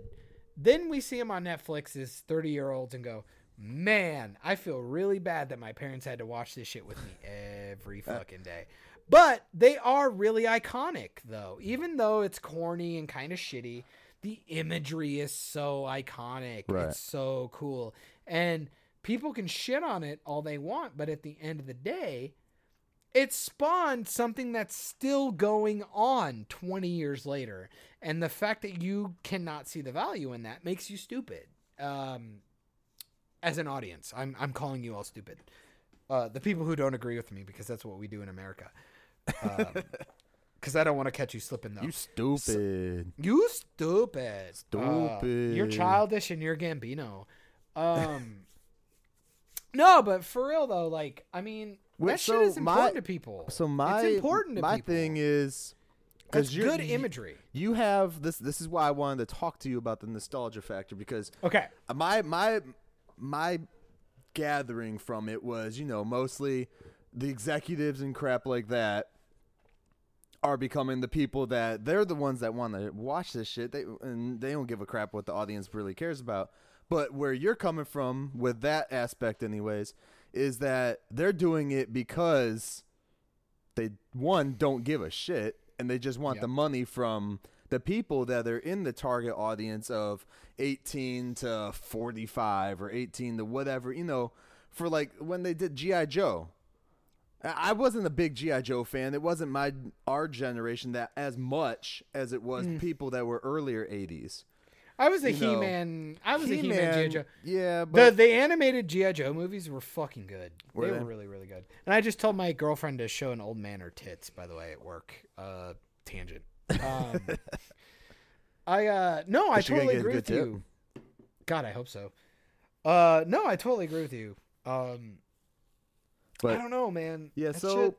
Then we see them on Netflix as 30 year olds and go, man, I feel really bad that my parents had to watch this shit with me <laughs> every fucking day. But they are really iconic, though. Even though it's corny and kind of shitty, the imagery is so iconic. Right. It's so cool. And people can shit on it all they want, but at the end of the day, it spawned something that's still going on 20 years later. And the fact that you cannot see the value in that makes you stupid. Um, as an audience, I'm, I'm calling you all stupid. Uh, the people who don't agree with me, because that's what we do in America. <laughs> Because I don't want to catch you slipping, though. you stupid. You stupid. Uh, you're childish and you're Gambino. Um, <laughs> no, but for real though, like I mean, Wait, that shit so is important my- to people. so my it's important to my people. thing is That's good imagery. You have this. This is why I wanted to talk to you about the nostalgia factor because Okay. my my my gathering from it was you know mostly the executives and crap like that are becoming the people that they're the ones that want to watch this shit they and they don't give a crap what the audience really cares about but where you're coming from with that aspect anyways is that they're doing it because they one don't give a shit and they just want Yep. the money from the people that are in the target audience of 18 to 45 or 18 to whatever you know for like when they did gi joe I wasn't a big GI Joe fan. It wasn't my our generation that as much as it was Mm. people that were earlier 80s. I was a You know, He-Man. I was a He-Man He-Man, GI Joe. Yeah, The but the animated GI Joe movies were fucking good. Were they, they? were really really good. And I just told my girlfriend to show an old man her tits. By the way, at work. Uh, tangent. <laughs> Um, I uh no, I Is she gonna totally agree with tip? you. God, I hope so. Uh, no, I totally agree with you. Um, I don't know, man. yeah, That so shit-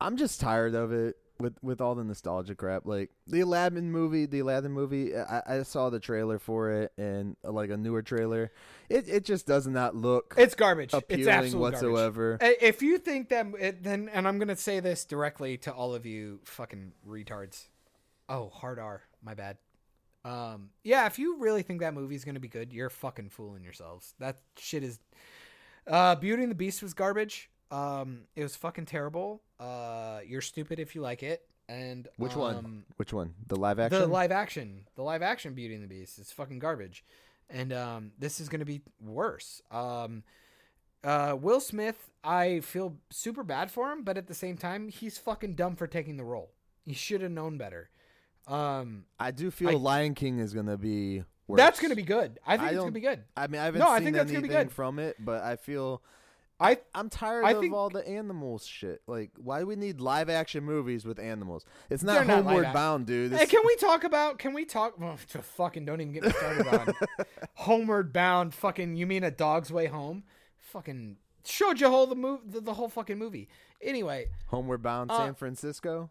I'm just tired of it with with all the nostalgia crap. Like the Aladdin movie, the Aladdin movie. I, I saw the trailer for it and uh, like a newer trailer. It it just does not look it's garbage. It's appealing absolute whatsoever. I- If you think that, it, then, and I'm gonna say this directly to all of you fucking retards. Oh, hard R. My bad. Um, yeah, if you really think that movie's gonna be good, you're fucking fooling yourselves. That shit is. Uh, Beauty and the Beast was garbage. Um, it was fucking terrible. Uh, you're stupid if you like it. And Which um, one? Which one? The live action. The live action, the live action Beauty and the Beast is fucking garbage, and um, this is gonna be worse. Um, uh, Will Smith, I feel super bad for him, but at the same time, he's fucking dumb for taking the role. He should have known better. Um, I do feel I- Lion King is gonna be. Worse. that's gonna be good. I think I it's gonna be good. I mean, I haven't No, I seen think that's gonna be anything good. from it, but I feel I I'm tired I of think- all the animals shit. Like, why do we need live action movies with animals? It's not not Homeward ac- Bound, dude. Hey, can we talk about? Can we talk? Well, <laughs> fucking don't even get me started on <laughs> Homeward Bound. Fucking, you mean a Dog's Way Home? Fucking showed you whole the move, the, the whole fucking movie. Anyway, Homeward Bound, Uh, San Francisco.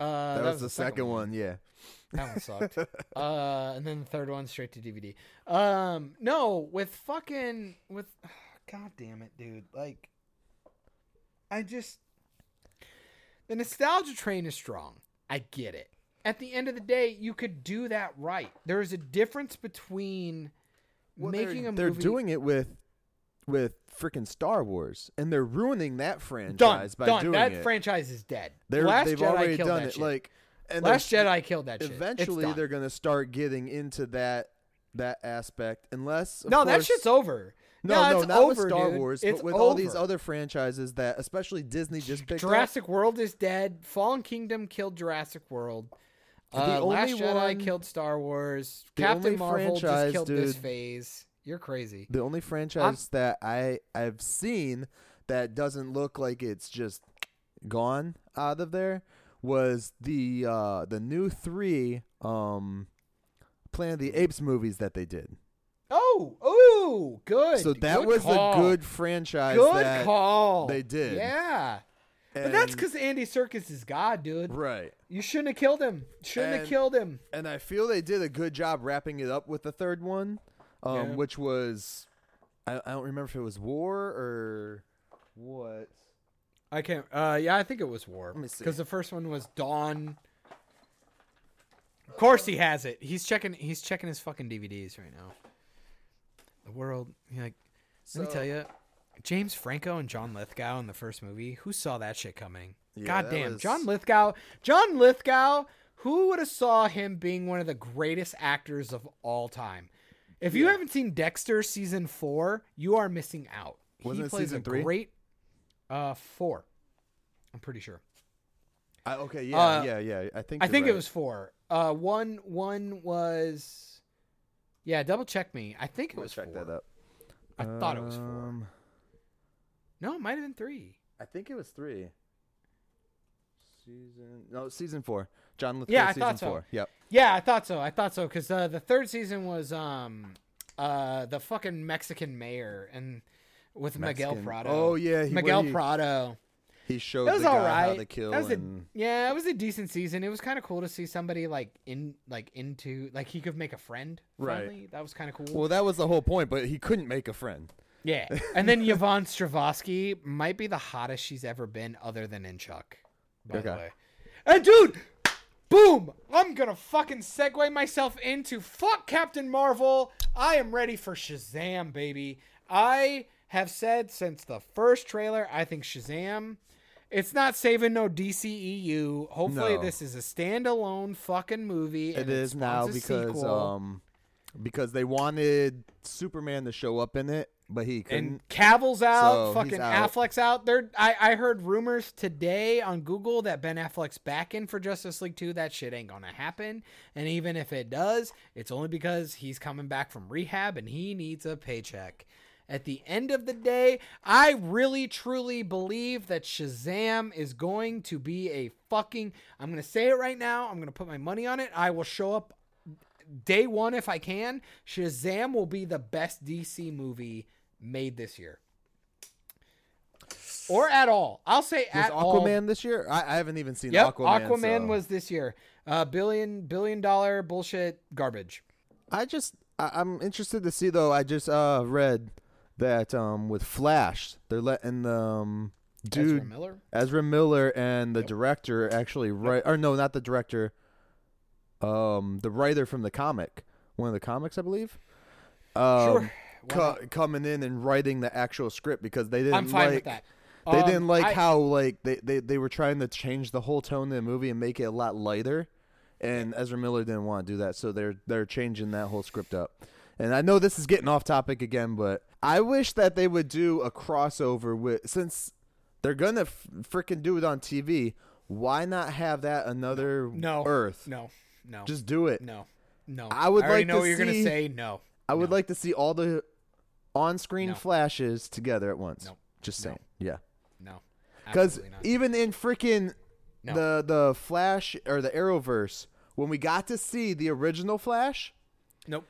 Uh, that, was, the second, one. Yeah. <laughs> That one sucked. <laughs> uh, and then the third one straight to DVD. Um, no, with fucking with, <sighs> god damn it, dude. Like, I just the nostalgia train is strong. I get it. At the end of the day, you could do that right. There is a difference between Well, making a they're doing it with with freaking Star Wars, and they're ruining that done. franchise by done. doing That it. franchise is dead. they're, Last they've Jedi already killed done that it. shit. Like, and Last Jedi killed that shit. Eventually, done. they're gonna start getting into that that aspect, unless no, that shit's over. No, no, it's not over, with Star dude. Wars, It's but with all these other franchises that, especially Disney, just picked up. Jurassic World is dead. Fallen Kingdom killed Jurassic World. Uh, only Last Jedi one- killed Star Wars. Captain Marvel just killed this phase. You're crazy. The only franchise that I I've seen that doesn't look like it's just gone out of there was the uh the new three um Planet of the Apes movies that they did. Oh, oh, good. so that Good was call. a good franchise good call. they did. Yeah, but that's because Andy Serkis is God, dude. right. You shouldn't have killed him. Shouldn't have killed him. And I feel they did a good job wrapping it up with the third one, um, Yeah. which was I, I don't remember if it was War or what. I can't. Uh, yeah, I think it was War. Let me see. Because the first one was Dawn. Of course, he has it. He's checking. He's checking his fucking DVDs right now. The world. like, let me tell you, James Franco and John Lithgow in the first movie. Who saw that shit coming? Yeah, God damn, was- John Lithgow. John Lithgow. Who would have saw him being one of the greatest actors of all time? If you Yeah. haven't seen Dexter season four, you are missing out. Wasn't he plays season a three? great uh four. I'm pretty sure. I, okay, yeah, Uh, yeah, yeah. I think I think it was four. Uh one one was Yeah, double check me. I think it was check four. that up. I thought it was four. Um, No, it might have been three. I think it was three. Season no, season four. John Lithgow. Yeah, I thought so. four. Yep. Yeah, I thought so. I thought so because uh, the third season was um uh the fucking Mexican mayor and with Miguel Prado. Oh yeah, he, Miguel he, Prado. He showed That was the guy all right. how to kill that was and a, yeah, it was a decent season. It was kind of cool to see somebody like in like into like he could make a friend. Right. That was kind of cool. well, that was the whole point. But he couldn't make a friend. Yeah. <laughs> And then Yvonne Strahovski might be the hottest she's ever been other than in Chuck. By the way. And dude, boom! I'm gonna fucking segue myself into fuck Captain Marvel. I am ready for Shazam, baby. I have said since the first trailer, I think Shazam. It's not saving no DCEU. Hopefully, No. this is a standalone fucking movie. It is now because sequel. um because they wanted Superman to show up in it, but he couldn't. And Cavill's out, So, fucking out. Affleck's out. There, I, I heard rumors today on Google that Ben Affleck's back in for Justice League 2. That shit ain't gonna happen. And even if it does, it's only because he's coming back from rehab and he needs a paycheck. At the end of the day, I really truly believe that Shazam is going to be a fucking. I'm gonna say it right now. I'm gonna put my money on it. I will show up day one if I can. Shazam will be the best DC movie made this year, or at all. I'll say was at all. Aquaman this year? I, I haven't even seen Yep, Aquaman. Aquaman so- was this year. Uh, billion billion dollar bullshit garbage. I just I, I'm interested to see though. I just uh read that um with Flash they're letting the um, dude Ezra Miller. Ezra Miller and the director actually write or no not the director um the writer from the comic one of the comics I believe um, Sure. Co- coming in and writing the actual script because they didn't I'm fine like with that. they Um, didn't like I- how like they, they they were trying to change the whole tone of the movie and make it a lot lighter and Ezra Miller didn't want to do that so they're they're changing that whole script up. And I know this is getting off topic again but I wish that they would do a crossover with since they're gonna f- freaking do it on TV why not have that another no. Earth? No, no, just do it. No, no. I would already like know to what you're gonna see- say. No, I would No. like to see all the on-screen No. flashes together at once No. just No. saying yeah no. because even in freaking No. the the Flash or the Arrowverse, when we got to see the original Flash Nope.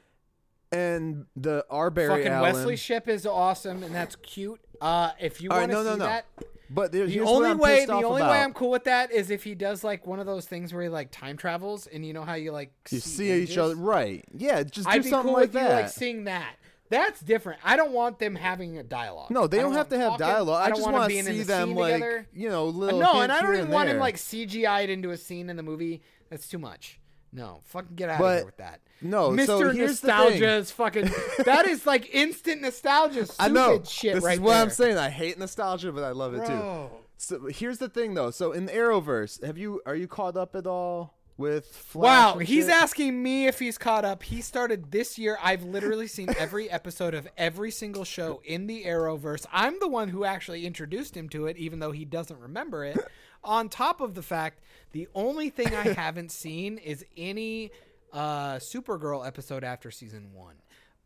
and the our Barry Fucking Allen, Wesley Shipp is awesome and that's cute. Uh, if you All right, want to no, no, see no. that, but there, the only way the only about. way I'm cool with that is if he does like one of those things where he like time travels and you know how you like you see, see each other, right? Yeah, just do I'd be something cool like with that. you like seeing that. That's different. I don't want them having a dialogue. no, they I don't, have to have talking. dialogue. I, don't just want to see the them like together. you know little. no, and I don't even want him like CGI'd into a scene in the movie. That's too much. No, fucking get out of here with that. no. Mr. So here's the Nostalgia is fucking. that is like instant nostalgia. Stupid <laughs> I know. shit this right is what there. I'm saying. I hate nostalgia, but I love it too. So here's the thing, though. So in the Arrowverse, have you are you caught up at all with Flash? Wow, he's shit? asking me if he's caught up. He started this year. I've literally seen every episode of every single show in the Arrowverse. I'm the one who actually introduced him to it, even though he doesn't remember it. On top of the fact, the only thing I haven't seen is any uh, Supergirl episode after season one.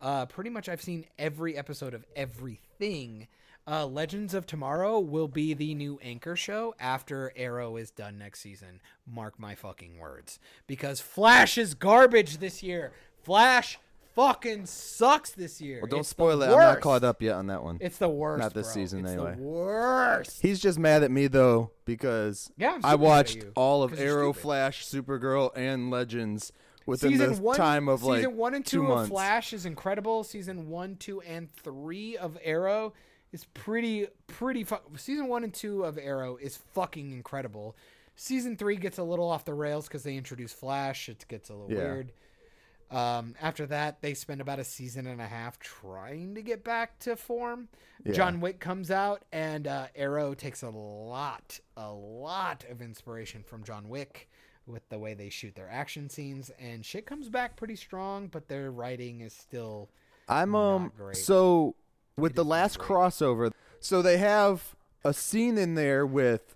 Uh, pretty much, I've seen every episode of everything. Uh, Legends of Tomorrow will be the new anchor show after Arrow is done next season. Mark my fucking words. Because Flash is garbage this year. Flash fucking sucks this year. Well, don't It's spoil it. I'm not caught up yet on that one. It's the worst. Not this bro. season, it's anyway. The worst. He's just mad at me though because Yeah, I super mad at watched all of Arrow. Flash, Supergirl, and Legends within season the one, time of like season one and two two, of. Flash is incredible. Season one, two, and three of Arrow is pretty pretty. Fu- season one and two of Arrow is fucking incredible. Season three gets a little off the rails because they introduce Flash. It gets a little Yeah. weird. Um, after that, they spend about a season and a half trying to get back to form. Yeah. John Wick comes out, and uh, Arrow takes a lot, a lot of inspiration from John Wick with the way they shoot their action scenes, and shit comes back pretty strong. But their writing is still I'm um great. so with the last crossover, so they have a scene in there with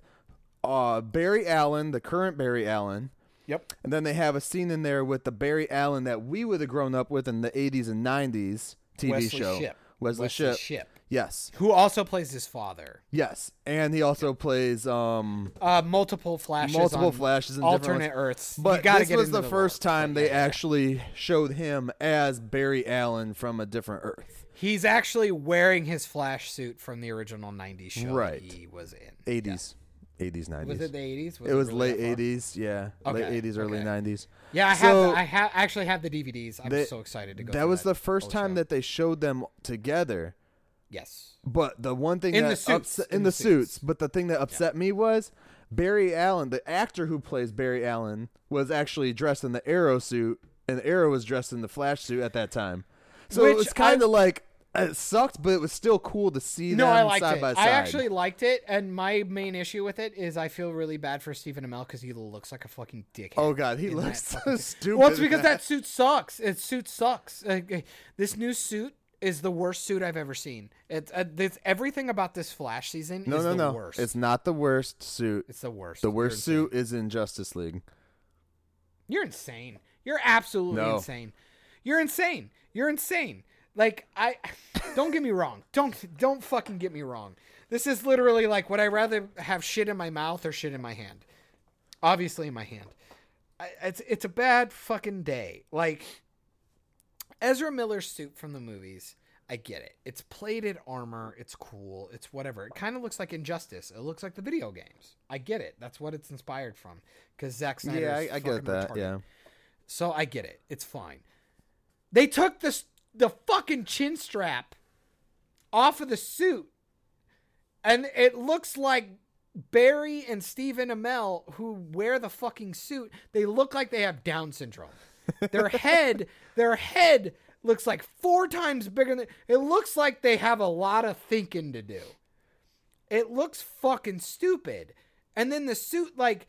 uh Barry Allen, the current Barry Allen, yep. and then they have a scene in there with the Barry Allen that we would have grown up with in the 80s and 90s TV Wesley show. Shipp. Wesley, Wesley Shipp. Shipp, Yes. who also plays his father. Yes. And he also plays um Uh, multiple flashes, multiple flashes in alternate. Earths. But this was into the first time they yeah, actually showed him as Barry Allen from a different Earth. He's actually wearing his Flash suit from the original '90s show Right. that he was in. 80s. 80s, 90s. Was it the '80s? it was really late 80s, yeah. Okay, Late 80s, early okay. 90s. Yeah, I So- have. I ha- actually have the DVDs. I'm They- so excited to go. That was the first time show. that they showed them together. Yes. But the one thing In that the suits, upset, in in, the the suits. suits. but the thing that upset me was Barry Allen, the actor who plays Barry Allen, was actually dressed in the Arrow suit, and Arrow was dressed in the Flash suit at that time. So it was kind of like it sucked, but it was still cool to see No, them I liked side it. by side. I actually liked it, and my main issue with it is I feel really bad for Stephen Amell because he looks like a fucking dickhead. Oh god, he looks so stupid. Well, it's because that suit sucks. It suit sucks. Uh, this new suit is the worst suit I've ever seen. It's, uh, it's everything about this Flash season No, is no, the no. worst. It's not the worst suit. It's the worst. The worst suit is in Justice League. You're insane. You're absolutely No. insane. You're insane. You're insane. Like I <laughs> don't get me wrong. Don't don't fucking get me wrong. This is literally like would I rather have shit in my mouth or shit in my hand? Obviously in my hand. I, it's it's a bad fucking day. Like Ezra Miller's suit from the movies. I get it. It's plated armor. It's cool. It's whatever. It kind of looks like Injustice. It looks like the video games. I get it. That's what it's inspired from. Because Zack Snyder. yeah, I, I get that. retarded. Yeah. So I get it. It's fine. They took the the fucking chin strap off of the suit, and it looks like Barry and Stephen Amell, who wear the fucking suit, they look like they have Down syndrome. Their head, their head looks like four times bigger than. It looks like they have a lot of thinking to do. It looks fucking stupid. And then the suit, like,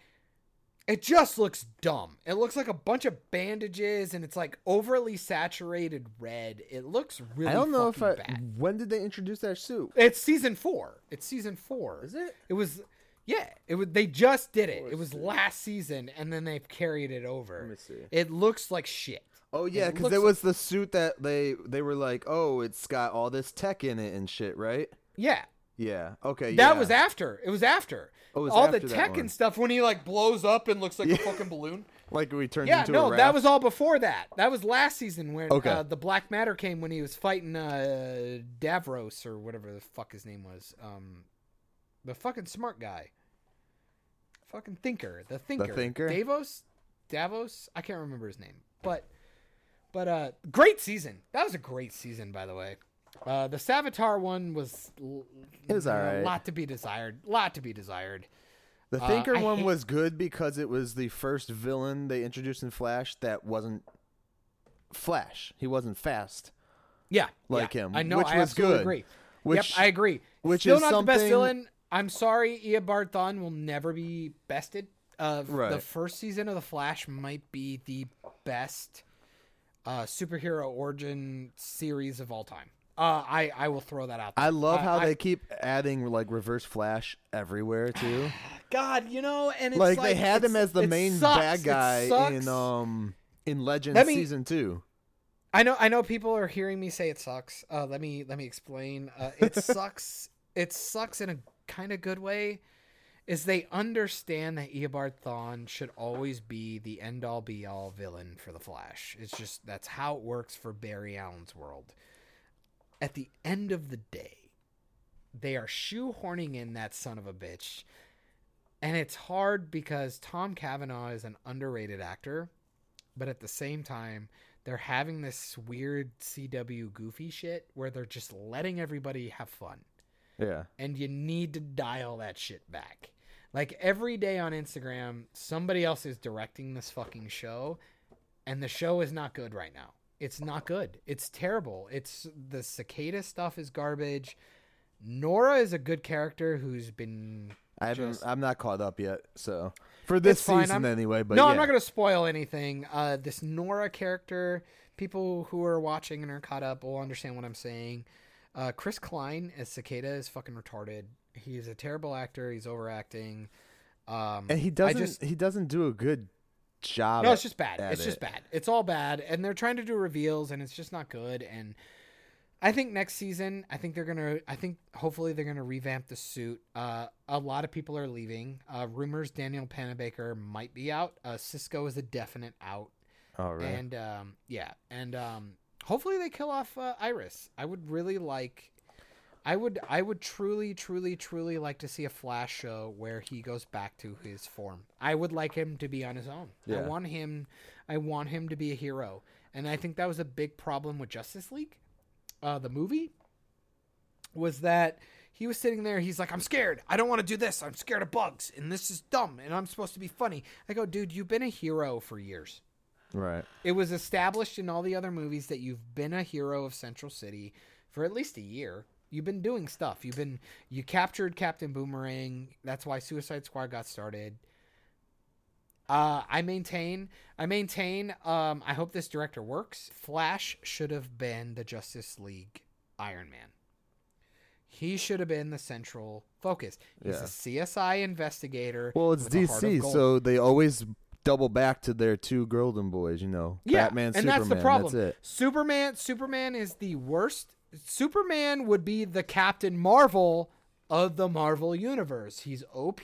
it just looks dumb. It looks like a bunch of bandages and it's like overly saturated red. It looks really I don't know if I. bad. When did they introduce that suit? It's season four. It's season four. Is it? It was yeah, it was they just did it. It was last season and then they've carried it over. Let me see. It looks like shit. Oh yeah, It because looks- it was the suit that they they were like, oh, it's got all this tech in it and shit, right? Yeah. Yeah. Okay. That yeah. was after. It was after. Oh, it was all the after that tech one. and stuff when he like blows up and looks like a fucking balloon. <laughs> like we turned Yeah, into a no, that was all before that. That was last season when Okay. uh, the Black Matter came when he was fighting uh, Davros or whatever the fuck his name was. Um, the fucking smart guy. Fucking thinker. The thinker. thinker? Davos? Davos? I can't remember his name. But but uh great season. That was a great season by the way. Uh the Savitar one was l- It was a lot to be desired. lot to be desired. The Uh, Thinker I one hate- was good because it was the first villain they introduced in Flash that wasn't Flash. He wasn't fast, Yeah. Like yeah. him, I know which I was good. agree. which yep, I agree. which Still is not the best villain. I'm sorry, Eobard Thawne will never be bested. Uh, The first season of The Flash might be the best uh, superhero origin series of all time. Uh, I I will throw that out. There. I love Uh, how I- they keep adding like Reverse Flash everywhere too. <sighs> God, you know, and it's like, like, they had him as the main sucks. bad guy in um in Legends me- season two. I know I know people are hearing me say it sucks. Uh, let me let me explain. Uh, it <laughs> sucks. It sucks in a kind of good way. Is they understand that Eobard Thawne should always be the end all be all villain for the Flash. It's just that's how it works for Barry Allen's world. At the end of the day, they are shoehorning in that son of a bitch. And it's hard because Tom Cavanagh is an underrated actor, but at the same time, they're having this weird CW goofy shit where they're just letting everybody have fun. Yeah. And you need to dial that shit back. Like every day on Instagram, somebody else is directing this fucking show, and the show is not good right now. It's not good. It's terrible. It's the cicada stuff is garbage. Nora is a good character who's been I haven't. Just- I'm not caught up yet. So for this season I'm- anyway. But no, yeah. I'm not going to spoil anything. Uh, this Nora character, people who are watching and are caught up will understand what I'm saying. Uh, Chris Klein as Cicada is fucking retarded. He's a terrible actor. He's overacting. Um, And he doesn't. just- he doesn't do a good job. no, it's just bad. It's just bad. It's all bad, and they're trying to do reveals, and it's just not good. And I think next season, I think they're gonna. I think hopefully they're gonna revamp the suit. Uh, a lot of people are leaving. Uh, rumors Danielle Panabaker might be out. Uh, Cisco is a definite out. All right. And um, yeah, and um, hopefully they kill off uh, Iris. I would really like. I would I would truly truly truly like to see a Flash show where he goes back to his form. I would like him to be on his own. I want him I want him to be a hero. And I think that was a big problem with Justice League. Uh, the movie was that he was sitting there he's like I'm scared. I don't want to do this. I'm scared of bugs and this is dumb and I'm supposed to be funny. I go, "Dude, you've been a hero for years." Right. It was established in all the other movies that you've been a hero of Central City for at least a year. You've been doing stuff. You've been you captured Captain Boomerang. That's why Suicide Squad got started. Uh, I maintain. I maintain. Um, I hope this director works. Flash should have been the Justice League Iron Man. He should have been the central focus. He's Yeah. a CSI investigator. Well, it's with a heart of DC, so they always double back to their two Golden Boys. You know, Batman, and Superman. that's the problem. it. Superman, Superman is the worst. Superman would be the Captain Marvel of the Marvel universe. He's OP,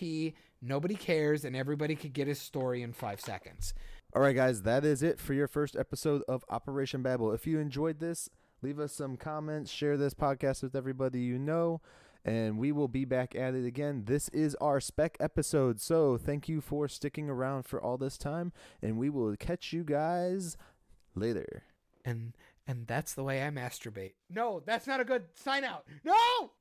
nobody cares, and everybody could get his story in five seconds. All right, guys, that is it for your first episode of Operation Babel. If you enjoyed this, leave us some comments, share this podcast with everybody you know, and we will be back at it again. This is our spec episode, so thank you for sticking around for all this time, and we will catch you guys later. And and that's the way I masturbate. No, that's not a good sign out. No.